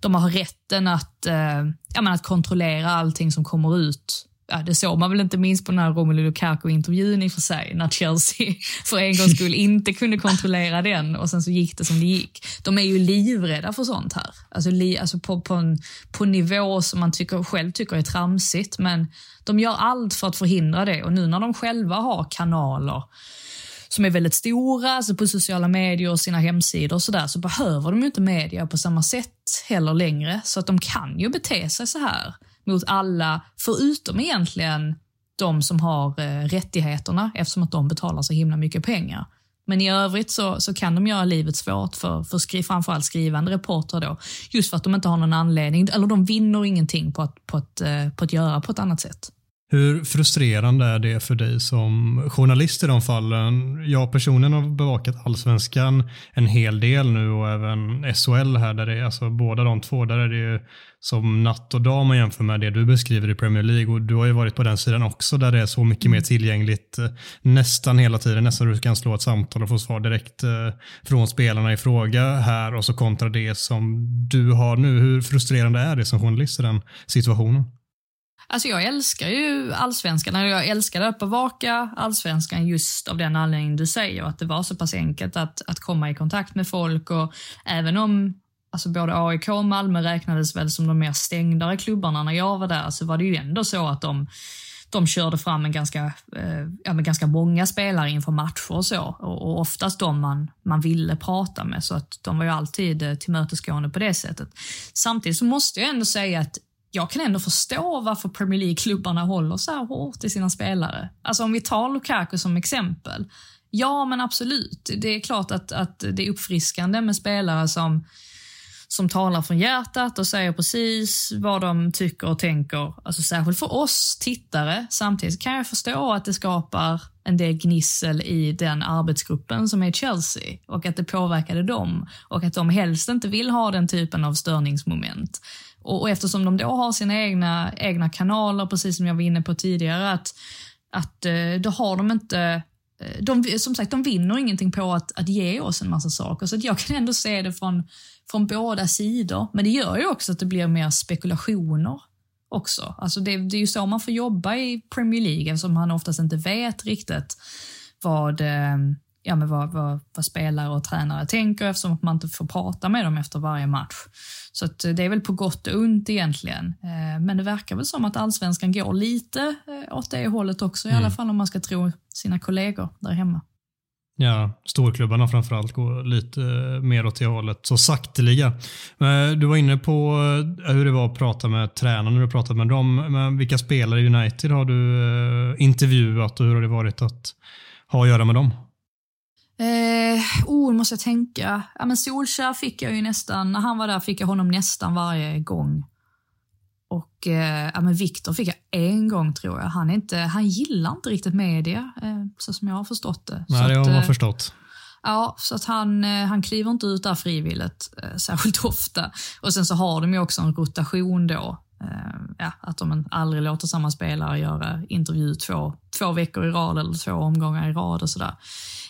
de har rätten att, eh, ja, att kontrollera allting som kommer ut ja, det såg man väl inte minst på den här Romelu Lukaku-intervjun i och för sig, när Chelsea för en gångs skull inte kunde kontrollera den och sen så gick det som det gick. De är ju livrädda för sånt här. Alltså, li, alltså på, på en på nivå som man tycker, själv tycker är tramsigt, men de gör allt för att förhindra det och nu när de själva har kanaler som är väldigt stora, alltså på sociala medier och sina hemsidor och sådär, så behöver de ju inte media på samma sätt heller längre. Så att de kan ju bete sig så här mot alla, förutom egentligen de som har eh, rättigheterna eftersom att de betalar så himla mycket pengar. Men i övrigt så, så kan de göra livet svårt för, för skri, framförallt skrivande reportrar då. Just för att de inte har någon anledning, eller de vinner ingenting på att, på att, eh, på att göra på ett annat sätt. Hur frustrerande är det för dig som journalist i de fallen? Jag personligen har bevakat allsvenskan en hel del nu och även SHL här där det är, alltså båda de två, där är det ju som natt och dag man jämför med det du beskriver i Premier League och du har ju varit på den sidan också där det är så mycket mer tillgängligt eh, nästan hela tiden, nästan du kan slå ett samtal och få svar direkt eh, från spelarna i fråga här och så kontra det som du har nu. Hur frustrerande är det som journalist i den situationen? Alltså jag älskar ju allsvenskan, jag älskade att bevaka allsvenskan just av den anledningen du säger, att det var så pass enkelt att, att komma i kontakt med folk och även om alltså både AIK och Malmö räknades väl som de mer stängdare klubbarna när jag var där, så var det ju ändå så att de de körde fram en ganska, eh, ja, med ganska många spelare inför matcher och så. Och, och oftast de man, man ville prata med, så att de var ju alltid eh, tillmötesgående på det sättet. Samtidigt så måste jag ändå säga att jag kan ändå förstå varför Premier League-klubbarna håller så här hårt i sina spelare. Alltså om vi tar Lukaku som exempel. Ja, men absolut. Det är klart att, att det är uppfriskande med spelare som, som talar från hjärtat och säger precis vad de tycker och tänker. Alltså särskilt för oss tittare. Samtidigt kan jag förstå att det skapar en del gnissel i den arbetsgruppen som är Chelsea och att det påverkade dem och att de helst inte vill ha den typen av störningsmoment. Och, och eftersom de då har sina egna, egna kanaler, precis som jag var inne på tidigare, att, att eh, då har de inte eh, de, som sagt, de vinner ingenting på att, att ge oss en massa saker. Så jag kan ändå se det från, från båda sidor. Men det gör ju också att det blir mer spekulationer också. Alltså det, det är ju så man får jobba i Premier League eftersom man oftast inte vet riktigt vad, eh, ja, men vad, vad, vad, spelare och tränare tänker eftersom man inte får prata med dem efter varje match. Så det är väl på gott och ont egentligen. Eh, men det verkar väl som att allsvenskan går lite eh, åt det hållet också, i mm. alla fall om man ska tro sina kollegor där hemma. Ja, storklubbarna framförallt går lite eh, mer åt det hållet, så sakteliga. Du var inne på hur det var att prata med tränarna när du pratat med dem. Men vilka spelare i United har du intervjuat och hur har det varit att ha att göra med dem? Eh, oh, måste jag tänka. Ja, men Solskär fick jag ju nästan, när han var där fick jag honom nästan varje gång. Och eh, ja, men Viktor fick jag en gång tror jag. Han, är inte, han gillar inte riktigt media, eh, så som jag har förstått det. Nej, det har man eh, förstått. Ja, så att han, eh, han kliver inte ut där frivilligt eh, särskilt ofta. Och sen så har de ju också en rotation då. Eh, ja, att de aldrig låter samma spelare göra intervju två, två veckor i rad eller två omgångar i rad och sådär.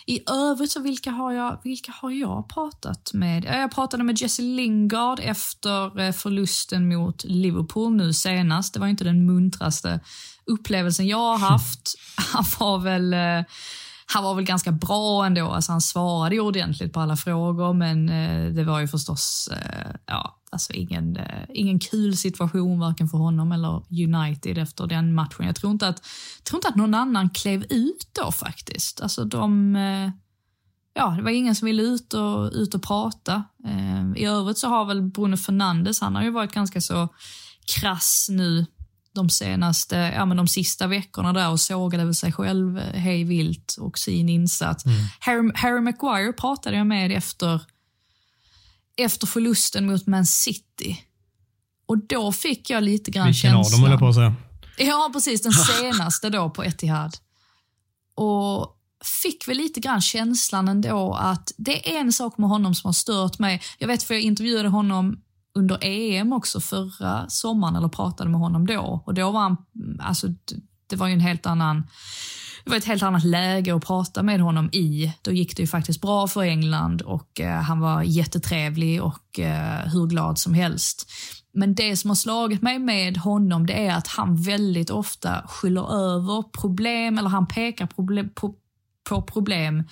I övrigt så vilka har jag, vilka har jag pratat med? Jag pratade med Jesse Lingard efter eh, förlusten mot Liverpool nu senast. Det var inte den muntraste upplevelsen jag har haft. Han var väl eh, han var väl ganska bra ändå. Alltså han svarade ju ordentligt på alla frågor, men eh, det var ju förstås eh, ja, alltså ingen, eh, ingen kul situation varken för honom eller United efter den matchen. Jag tror inte att, tror inte att någon annan klev ut då faktiskt. Alltså de, eh, ja, det var ingen som ville ut och, ut och prata. I övrigt så har väl Bruno Fernandes, han har ju varit ganska så krass nu de senaste, ja men de sista veckorna där och sågade väl sig själv hej vilt och sin insats. Mm. Harry, Harry Maguire pratade jag med efter, efter förlusten mot Man City. Och då fick jag lite grann Vilken känslan... av dem, på att säga. Ja, precis. Den senaste då på Etihad. Och fick väl lite grann känslan ändå att det är en sak med honom som har stört mig. Jag vet för jag intervjuade honom under EM också förra sommaren, eller pratade med honom då. Och då var han, mm, alltså det var ju en helt annan det var ett helt annat läge att prata med honom i. Då gick det ju faktiskt bra för England och eh, han var jättetrevlig och eh, hur glad som helst. Men det som har slagit mig med honom det är att han väldigt ofta skyller över problem eller han pekar problem, på, på problem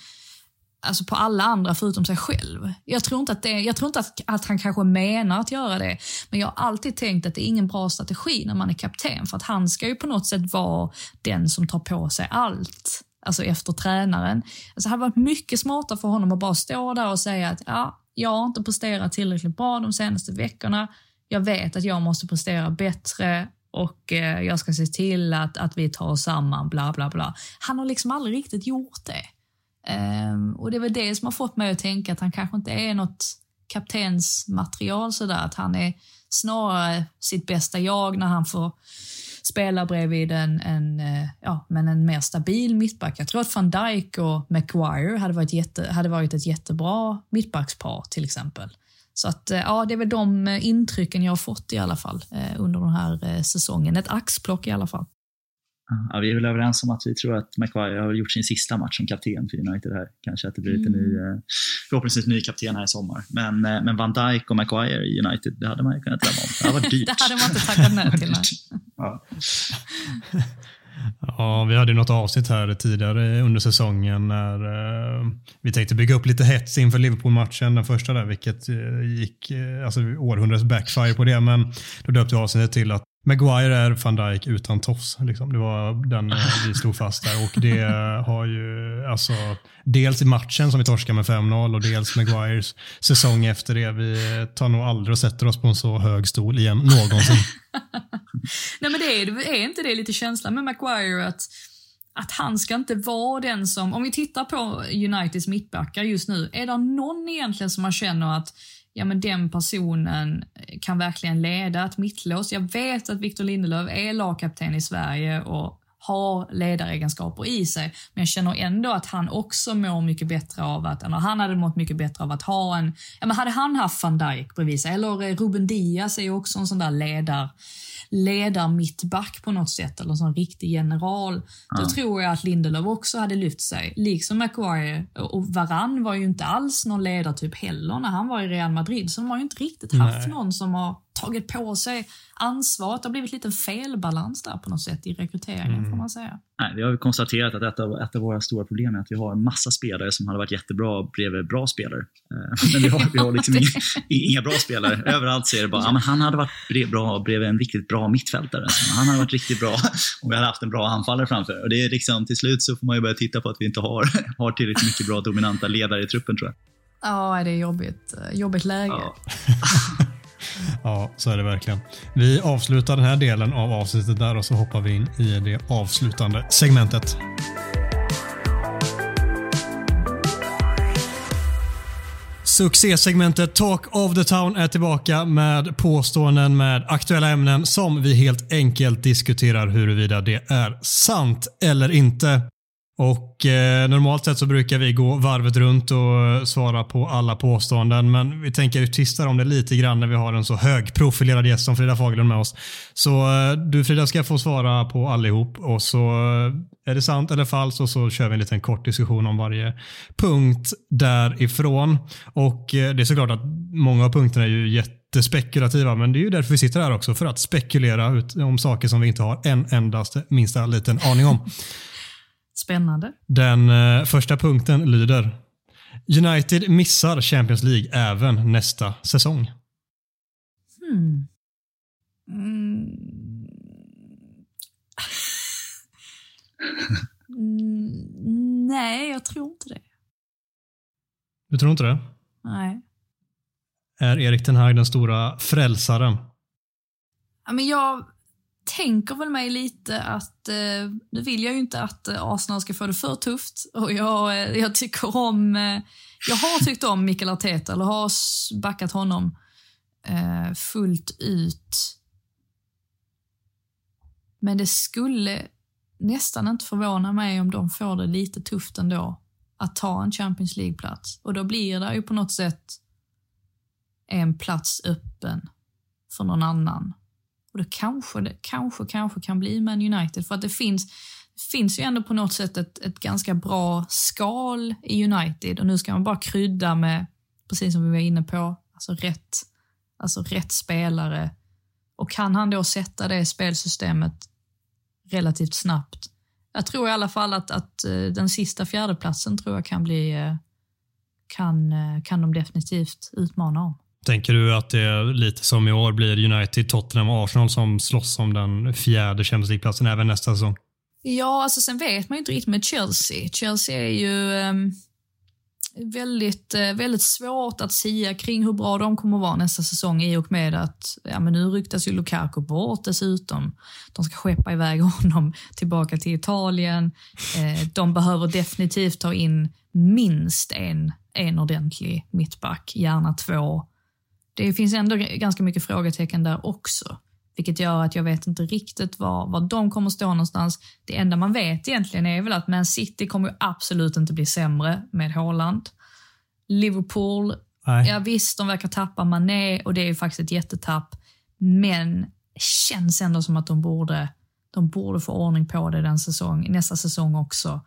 alltså på alla andra förutom sig själv. Jag tror inte, att, det, jag tror inte att, att han kanske menar att göra det, men jag har alltid tänkt att det är ingen bra strategi när man är kapten, för att han ska ju på något sätt vara den som tar på sig allt, alltså efter tränaren. Alltså det hade varit mycket smartare för honom att bara stå där och säga att ja, jag har inte presterat tillräckligt bra de senaste veckorna, jag vet att jag måste prestera bättre och eh, jag ska se till att, att vi tar oss samman, bla bla bla. Han har liksom aldrig riktigt gjort det. Um, och det är väl det som har fått mig att tänka att han kanske inte är något kaptensmaterial sådär, att han är snarare sitt bästa jag när han får spela bredvid en, en, eh, ja, men en mer stabil mittback. Jag tror att van Dijk och Maguire hade varit, jätte, hade varit ett jättebra mittbackspar till exempel. Så att, eh, ja, det är väl de eh, intrycken jag har fått i alla fall under den här säsongen. Ett axplock i alla fall. Ja, vi är väl överens om att vi tror att Maguire har gjort sin sista match som kapten för United här. Kanske att det blir lite mm. ny, eh, förhoppningsvis ny kapten här i sommar. Men, eh, men Van Dijk och Maguire i United, det hade man ju kunnat drömma om. Det hade varit dyrt. det hade man inte tackat nej till. ja. ja, vi hade något avsnitt här tidigare under säsongen när uh, vi tänkte bygga upp lite hets inför Liverpool-matchen, den första där, vilket gick, alltså århundradets backfire på det, men då döpte vi avsnittet till att Maguire är van Dijk utan tofs. Liksom. Det var den vi slog fast där. Och det har ju, alltså, dels i matchen som vi torskar med 5-0 och dels Maguires säsong efter det. Vi tar nog aldrig och sätter oss på en så hög stol igen någonsin. Nej men det är, är inte det lite känslan med Maguire att att han ska inte vara den som, om vi tittar på Uniteds mittbackar just nu, är det någon egentligen som man känner att ja men den personen eh, kan verkligen leda ett mittlås. Jag vet att Victor Lindelöf är lagkapten i Sverige och har ledaregenskaper i sig, men jag känner ändå att han också mår mycket bättre av att, eller han hade mått mycket bättre av att ha en, ja men hade han haft van Dijk bredvid sig, eller eh, Ruben Diaz är ju också en sån där ledar ledar mittback på något sätt eller som riktig general. Då tror jag att Lindelöf också hade lyft sig. Liksom Maguire och Varann var ju inte alls någon ledartyp heller när han var i Real Madrid. Så de har ju inte riktigt haft Nej. någon som har tagit på sig ansvaret. Det har blivit lite en felbalans där på något sätt i rekryteringen mm. får man säga. Nej, vi har konstaterat att ett av, ett av våra stora problem är att vi har en massa spelare som hade varit jättebra bredvid bra spelare. Eh, men vi har, vi har liksom inga, inga, bra spelare. Överallt så är det bara, ja, men han hade varit bra bredvid en riktigt bra mittfältare. Han hade varit riktigt bra om vi hade haft en bra anfallare framför. Och det är liksom, till slut så får man ju börja titta på att vi inte har, har tillräckligt mycket bra dominanta ledare i truppen tror jag. Ja, det är jobbigt. Jobbigt läge. Ja. Ja, så är det verkligen. Vi avslutar den här delen av avsnittet där och så hoppar vi in i det avslutande segmentet. Succésegmentet Talk of the Town är tillbaka med påståenden med aktuella ämnen som vi helt enkelt diskuterar huruvida det är sant eller inte. Och eh, Normalt sett så brukar vi gå varvet runt och svara på alla påståenden, men vi tänker twista om det lite grann när vi har en så högprofilerad gäst som Frida Fagerlund med oss. Så eh, du Frida ska få svara på allihop och så eh, är det sant eller falskt och så kör vi en liten kort diskussion om varje punkt därifrån. Och eh, det är såklart att många av punkterna är ju jättespekulativa, men det är ju därför vi sitter här också, för att spekulera ut om saker som vi inte har en endaste minsta liten aning om. Spännande. Den eh, första punkten lyder United missar Champions League även nästa säsong. Hmm. Mm. Nej, jag tror inte det. Du tror inte det? Nej. Är Erik Ten Hag den stora frälsaren? Ja, men jag tänker väl mig lite att, eh, nu vill jag ju inte att eh, Arsenal ska få det för tufft och jag, eh, jag tycker om, eh, jag har tyckt om Mikael Arteta, eller har backat honom eh, fullt ut. Men det skulle nästan inte förvåna mig om de får det lite tufft ändå att ta en Champions League-plats. Och då blir det ju på något sätt en plats öppen för någon annan. Och då kanske det kanske, kanske kan bli Man United för att det finns, finns ju ändå på något sätt ett, ett ganska bra skal i United och nu ska man bara krydda med, precis som vi var inne på, alltså rätt, alltså rätt spelare Och kan han då sätta det spelsystemet relativt snabbt? Jag tror i alla fall att, att eh, den sista fjärdeplatsen tror jag kan bli eh, kan, eh, kan de definitivt utmana om. Tänker du att det är lite som i år blir United, Tottenham och Arsenal som slåss om den fjärde Champions League-platsen även nästa säsong? Ja, alltså sen vet man ju inte riktigt med Chelsea. Chelsea är ju um, väldigt, uh, väldigt svårt att säga kring hur bra de kommer att vara nästa säsong i och med att ja, men nu ryktas ju Lukaku bort dessutom. De ska skeppa iväg honom tillbaka till Italien. Uh, de behöver definitivt ta in minst en, en ordentlig mittback, gärna två. Det finns ändå ganska mycket frågetecken där också. Vilket gör att jag vet inte riktigt var, var de kommer stå någonstans. Det enda man vet egentligen är väl att Man City kommer ju absolut inte bli sämre med Haaland. Liverpool, Nej. ja visst, de verkar tappa Mané och det är ju faktiskt ett jättetapp. Men det känns ändå som att de borde, de borde få ordning på det den säsong, nästa säsong också.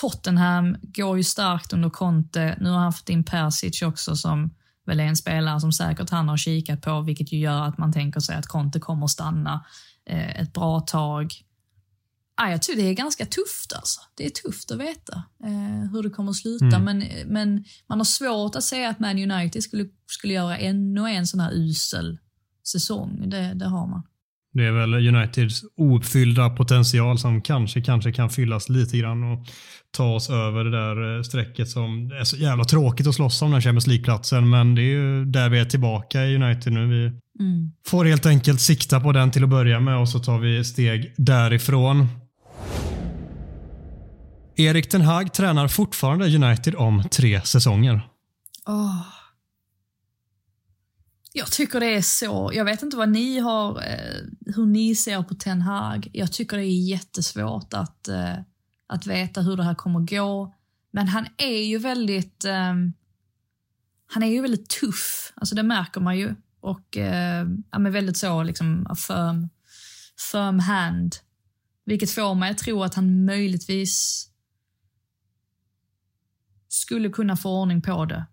Tottenham går ju starkt under Conte. Nu har han fått in Persic också som väl är en spelare som säkert han har kikat på, vilket ju gör att man tänker sig att Conte kommer stanna eh, ett bra tag. Ah, jag tycker det är ganska tufft alltså. Det är tufft att veta eh, hur det kommer att sluta, mm. men, men man har svårt att säga att Man United skulle, skulle göra ännu en sån här usel säsong. Det, det har man. Det är väl Uniteds ouppfyllda potential som kanske, kanske kan fyllas lite grann och ta oss över det där eh, strecket som är så jävla tråkigt att slåss om den Champions League-platsen. Men det är ju där vi är tillbaka i United nu. Vi mm. får helt enkelt sikta på den till att börja med och så tar vi steg därifrån. Erik Ten Hag tränar fortfarande United om tre säsonger. Oh. Jag tycker det är så. Jag vet inte vad ni har, eh, hur ni ser på Ten Hag. Jag tycker det är jättesvårt att, eh, att veta hur det här kommer gå. Men han är ju väldigt, ehm, han är ju väldigt tuff. Alltså det märker man ju. Och eh, ja, men väldigt så liksom firm, firm hand. Vilket får mig att tro att han möjligtvis skulle kunna få ordning på det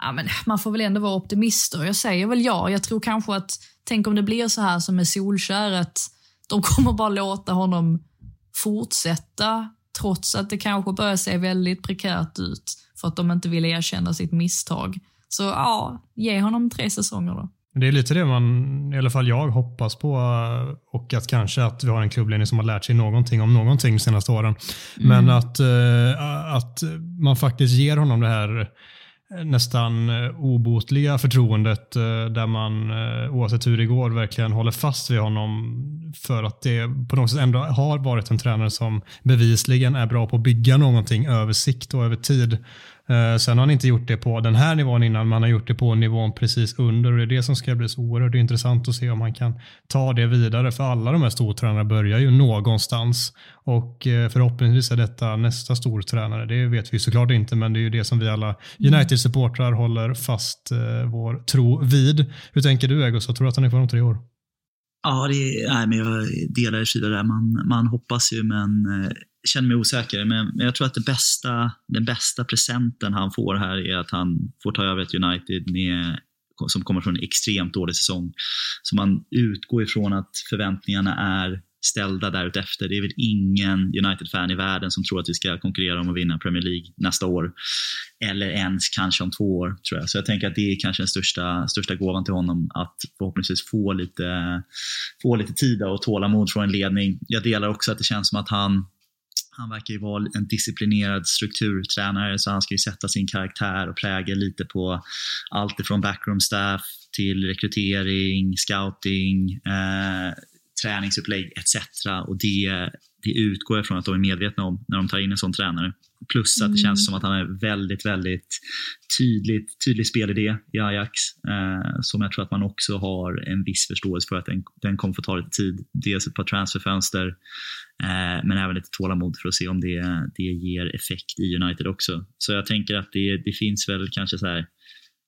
ja, men man får väl ändå vara optimist och jag säger väl ja. Jag tror kanske att, tänk om det blir så här som med Solskär, att de kommer bara låta honom fortsätta trots att det kanske börjar se väldigt prekärt ut för att de inte vill erkänna sitt misstag. Så ja, ge honom tre säsonger då. Det är lite det man, i alla fall jag, hoppas på och att kanske att vi har en klubbledning som har lärt sig någonting om någonting de senaste åren. Mm. Men att, eh, att man faktiskt ger honom det här Eh, nästan eh, obotliga förtroendet eh, där man oavsett hur det går verkligen håller fast vid honom för att det på något sätt ändå har varit en tränare som bevisligen är bra på att bygga någonting över sikt och över tid. Eh, sen har han inte gjort det på den här nivån innan, man har gjort det på nivån precis under och det är det som ska bli så oerhört intressant att se om han kan ta det vidare. För alla de här stortränarna börjar ju någonstans och eh, förhoppningsvis är detta nästa stortränare. Det vet vi såklart inte, men det är ju det som vi alla United-supportrar håller fast eh, vår tro vid. Hur tänker du Egos? Tror du att han är kvar om tre år? Ja, det nej, men jag delar Shida där. Man, man hoppas ju, men eh, känner mig osäker, men jag tror att det bästa, den bästa presenten han får här är att han får ta över ett United med, som kommer från en extremt dålig säsong. Så man utgår ifrån att förväntningarna är ställda därutefter. Det är väl ingen United-fan i världen som tror att vi ska konkurrera om att vinna Premier League nästa år. Eller ens kanske om två år, tror jag. Så jag tänker att det är kanske den största, största gåvan till honom, att förhoppningsvis få lite, få lite tid och tålamod från en ledning. Jag delar också att det känns som att han han verkar ju vara en disciplinerad strukturtränare så han ska ju sätta sin karaktär och prägel lite på allt ifrån backroom staff till rekrytering, scouting, eh, träningsupplägg etc. Och det, det utgår jag från att de är medvetna om när de tar in en sån tränare. Plus att det känns mm. som att han är väldigt, väldigt tydligt, tydlig spelidé i Ajax eh, som jag tror att man också har en viss förståelse för att den, den kommer få ta lite tid. Dels ett par transferfönster eh, men även lite tålamod för att se om det, det ger effekt i United också. Så jag tänker att det, det finns väl kanske så här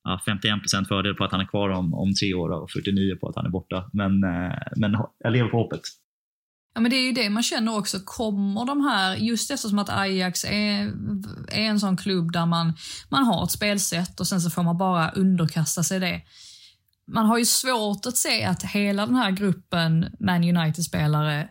ja, 51% fördel på att han är kvar om, om tre år och 49% på att han är borta. Men, eh, men jag lever på hoppet. Ja, men det är ju det man känner också. Kommer de här, just eftersom att Ajax är, är en sån klubb där man, man har ett spelsätt och sen så får man bara underkasta sig det. man har ju svårt att se att hela den här gruppen Man United-spelare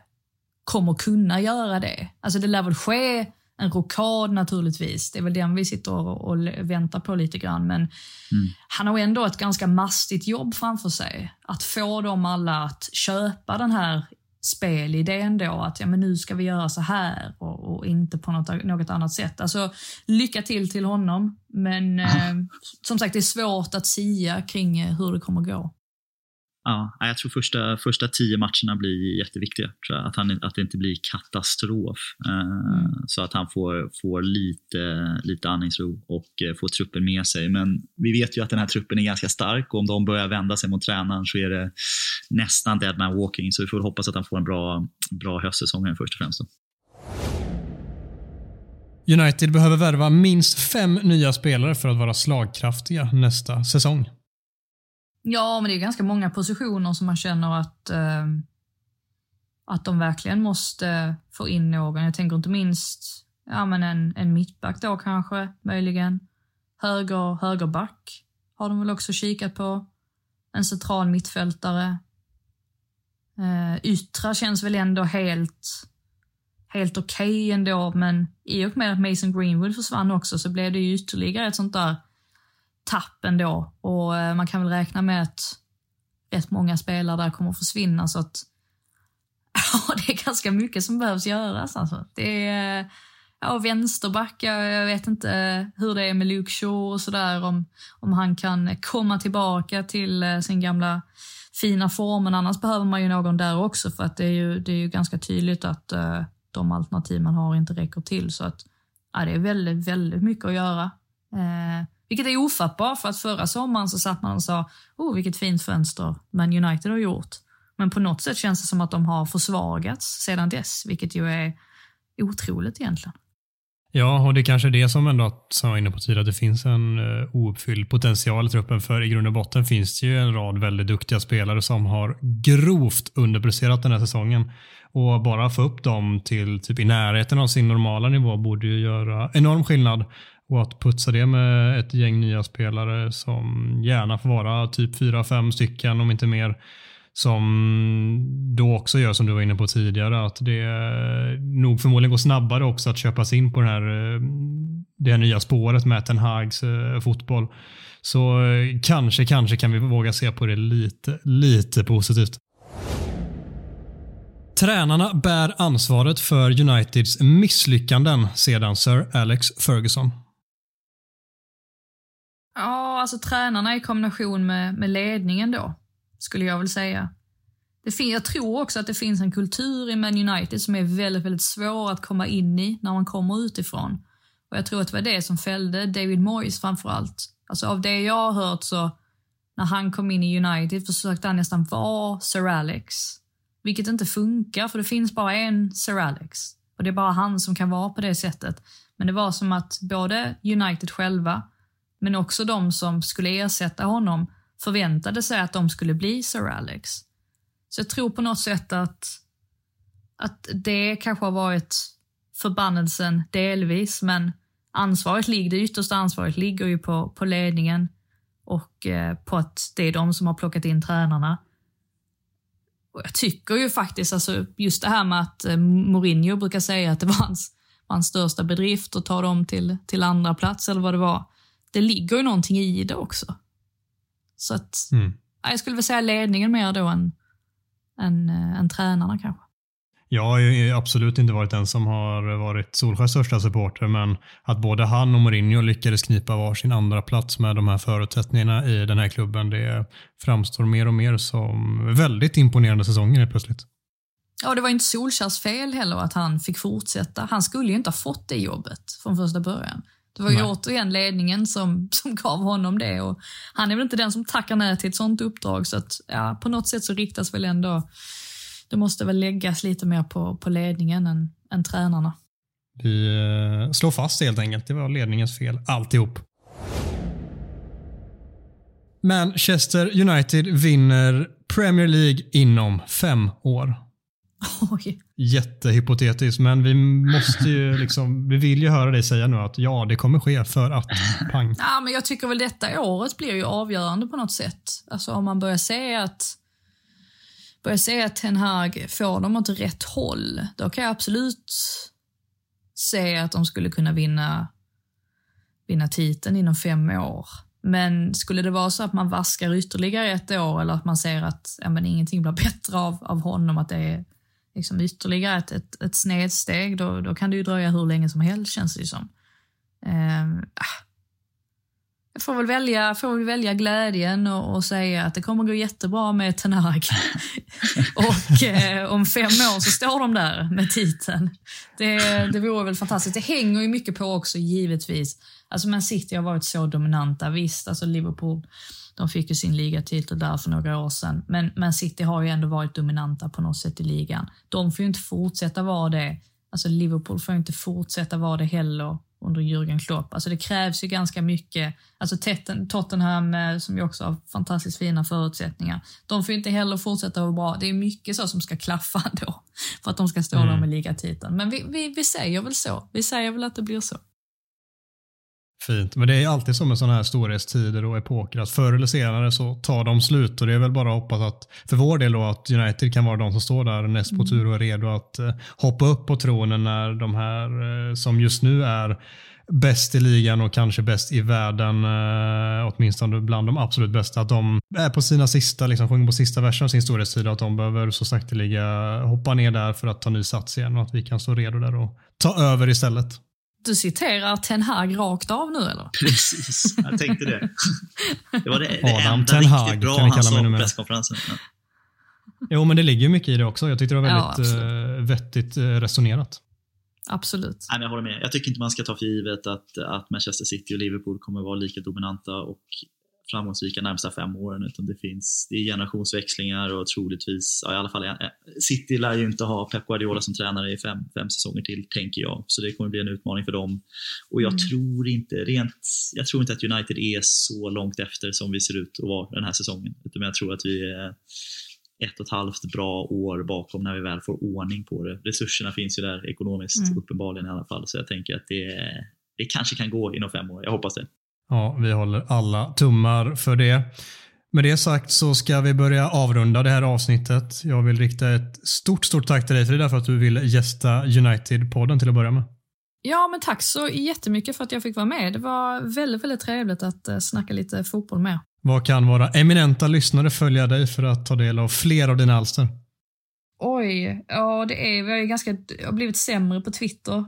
kommer kunna göra det. Alltså det lär väl ske en rokad naturligtvis. Det är väl den vi sitter och, och väntar på lite grann. Men mm. han har ändå ett ganska mastigt jobb framför sig. Att få dem alla att köpa den här spelidén då, att ja, men nu ska vi göra så här och, och inte på något, något, annat sätt. Alltså, lycka till till honom, men eh, som sagt det är svårt att sia kring eh, hur det kommer gå. Ja, jag tror första, första tio matcherna blir jätteviktiga. Att, han, att det inte blir katastrof. Eh, mm. Så att han får, får lite, lite andningsro och eh, får truppen med sig. Men vi vet ju att den här truppen är ganska stark och om de börjar vända sig mot tränaren så är det nästan dead man walking. Så vi får hoppas att han får en bra, bra höstsäsong först och främst. Då. United behöver värva minst fem nya spelare för att vara slagkraftiga nästa säsong. Ja, men det är ganska många positioner som man känner att, eh, att de verkligen måste få in någon. Jag tänker inte minst ja, men en, en mittback då kanske, möjligen. Höger, högerback har de väl också kikat på. En central mittfältare. Eh, yttra känns väl ändå helt, helt okej okay ändå, men i och med att Mason Greenwood försvann också så blev det ju ytterligare ett sånt där tapp ändå och eh, man kan väl räkna med att rätt många spelare där kommer att försvinna så att ja, det är ganska mycket som behövs göras alltså. Det är ja, vänsterback, jag vet inte hur det är med Luke Shaw och sådär om, om han kan komma tillbaka till eh, sin gamla fina form, men annars behöver man ju någon där också för att det är ju, det är ju ganska tydligt att uh, de alternativ man har inte räcker till så att ja, det är väldigt, väldigt mycket att göra. Uh, vilket är ofattbart för att förra sommaren så satt man och sa oh vilket fint fönster Man United har gjort. Men på något sätt känns det som att de har försvagats sedan dess, vilket ju är otroligt egentligen. Ja, och det är kanske är det som ändå, som jag var inne på tidigare, att det finns en uh, ouppfylld potential i truppen. För i grund och botten finns det ju en rad väldigt duktiga spelare som har grovt underpresterat den här säsongen. Och bara få upp dem till typ i närheten av sin normala nivå borde ju göra enorm skillnad. Och att putsa det med ett gäng nya spelare som gärna får vara typ 4-5 stycken om inte mer. Som då också gör som du var inne på tidigare att det nog förmodligen går snabbare också att köpa sig in på den här, eh, det här nya spåret med Ten Hags eh, fotboll. Så eh, kanske, kanske kan vi våga se på det lite, lite positivt. Tränarna bär ansvaret för Uniteds misslyckanden sedan Sir Alex Ferguson. Ja, alltså tränarna i kombination med, med ledningen då, skulle jag väl säga. Det jag tror också att det finns en kultur i Man United som är väldigt, väldigt svår att komma in i när man kommer utifrån. Och jag tror att det var det som fällde David Moyes framför allt. Alltså av det jag har hört så, när han kom in i United försökte han nästan vara Sir Alex. Vilket inte funkar, för det finns bara en Sir Alex. Och det är bara han som kan vara på det sättet. Men det var som att både United själva men också de som skulle ersätta honom förväntade sig att de skulle bli Sir Alex. Så jag tror på något sätt att, att det kanske har varit förbannelsen delvis, men ansvaret ligger, det yttersta ansvaret ligger ju på, på ledningen och eh, på att det är de som har plockat in tränarna. Och jag tycker ju faktiskt, alltså, just det här med att eh, Mourinho brukar säga att det var hans, hans största bedrift att ta dem till, till andra plats eller vad det var det ligger ju någonting i det också. Så att, mm. jag skulle väl säga ledningen mer då än, än, äh, än tränarna kanske. Jag har ju absolut inte varit den som har varit Solskjaers största supporter, men att både han och Mourinho lyckades knipa var sin andra plats med de här förutsättningarna i den här klubben, det framstår mer och mer som väldigt imponerande säsonger helt plötsligt. Ja, det var inte Solskjers fel heller att han fick fortsätta. Han skulle ju inte ha fått det jobbet från första början. Det var ju Nej. återigen ledningen som, som gav honom det och han är väl inte den som tackar nej till ett sånt uppdrag så att ja, på något sätt så riktas väl ändå, det måste väl läggas lite mer på, på ledningen än, än tränarna. Vi eh, slår fast helt enkelt, det var ledningens fel alltihop. Manchester United vinner Premier League inom fem år. Oj. Jättehypotetiskt, men vi måste ju liksom, vi vill ju höra dig säga nu att ja, det kommer ske för att pang. Ja, men jag tycker väl detta året blir ju avgörande på något sätt. Alltså om man börjar se att börjar se att Ten Hag får dem åt rätt håll, då kan jag absolut se att de skulle kunna vinna, vinna titeln inom fem år. Men skulle det vara så att man vaskar ytterligare ett år eller att man ser att ja, men ingenting blir bättre av, av honom, att det är liksom ytterligare ett, ett, ett snedsteg, då, då kan det ju dröja hur länge som helst känns det ju som. Eh, jag får väl välja, får väl välja glädjen och, och säga att det kommer gå jättebra med Tenag. och eh, om fem år så står de där med titeln. Det, det vore väl fantastiskt. Det hänger ju mycket på också givetvis. Alltså Man City har varit så dominanta. Visst, alltså Liverpool de fick ju sin ligatitel där för några år sedan. Men Man City har ju ändå varit dominanta på något sätt i ligan. De får ju inte fortsätta vara det. Alltså Liverpool får inte fortsätta vara det heller under Jürgen Klopp. Alltså det krävs ju ganska mycket. Alltså Tottenham, eh, som ju också har fantastiskt fina förutsättningar, de får inte heller fortsätta vara bra. Det är mycket så som ska klaffa då för att de ska stå mm. där med ligatiteln. Men vi, vi, vi säger väl så. Vi säger väl att det blir så. Fint, men det är alltid som med sådana här storhetstider och epoker att förr eller senare så tar de slut och det är väl bara att hoppas att för vår del då att United kan vara de som står där näst på mm. tur och är redo att eh, hoppa upp på tronen när de här eh, som just nu är bäst i ligan och kanske bäst i världen, eh, åtminstone bland de absolut bästa, att de är på sina sista, liksom sjunger på sista versen av sin storhetstid och att de behöver så sakteliga hoppa ner där för att ta ny sats igen och att vi kan stå redo där och ta över istället. Du citerar Ten Hag rakt av nu eller? Precis, jag tänkte det. Det var det, det Adam enda Ten Hag, riktigt bra han sa på presskonferensen. Ja. Jo, men det ligger ju mycket i det också. Jag tyckte det var väldigt Ja, ja, vettigt eh, resonerat. Absolut. Nej, men jag håller med. Jag tycker inte man ska ta för givet att, att Manchester City och Liverpool kommer vara lika dominanta och framgångsrika närmsta fem åren utan det finns det är generationsväxlingar och troligtvis, ja, i alla fall eh, City lär ju inte ha Pep Guardiola som tränare i fem, fem säsonger till tänker jag. Så det kommer bli en utmaning för dem. Och jag mm. tror inte rent, jag tror inte att United är så långt efter som vi ser ut att vara den här säsongen. Utan jag tror att vi är ett och ett halvt bra år bakom när vi väl får ordning på det. Resurserna finns ju där ekonomiskt mm. uppenbarligen i alla fall så jag tänker att det, det kanske kan gå inom fem år. Jag hoppas det. Ja, vi håller alla tummar för det. Med det sagt så ska vi börja avrunda det här avsnittet. Jag vill rikta ett stort, stort tack till dig Frida för att du ville gästa United-podden till att börja med. Ja, men tack så jättemycket för att jag fick vara med. Det var väldigt, väldigt trevligt att eh, snacka lite fotboll med Vad kan våra eminenta lyssnare följa dig för att ta del av fler av dina alster? Oj, ja det är, har ju ganska, jag har blivit sämre på Twitter.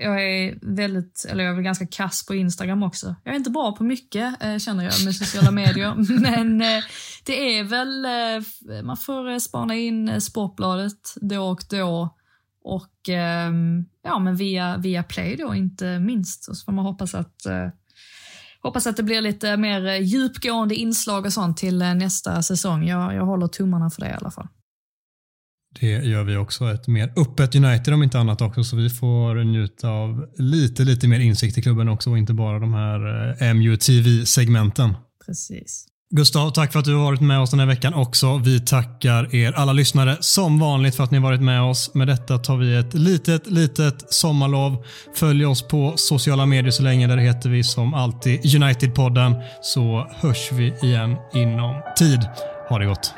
Jag är väldigt, eller jag är ganska kass på Instagram också. Jag är inte bra på mycket eh, känner jag med sociala medier. Men eh, det är väl, eh, man får spana in Sportbladet då och då. Och ehm, ja, men via, via Play då inte minst. Och så får man hoppas att Hoppas att det blir lite mer djupgående inslag och sånt till nästa säsong. Jag, jag håller tummarna för det i alla fall. Det gör vi också. Ett mer öppet United om inte annat också, så vi får njuta av lite, lite mer insikt i klubben också och inte bara de här eh, MUTV-segmenten. Precis. Gustav, tack för att du har varit med oss den här veckan också. Vi tackar er alla lyssnare som vanligt för att ni har varit med oss. Med detta tar vi ett litet, litet sommarlov. Följ oss på sociala medier så länge. Där heter vi som alltid United-podden. Så hörs vi igen inom tid. Ha det gott.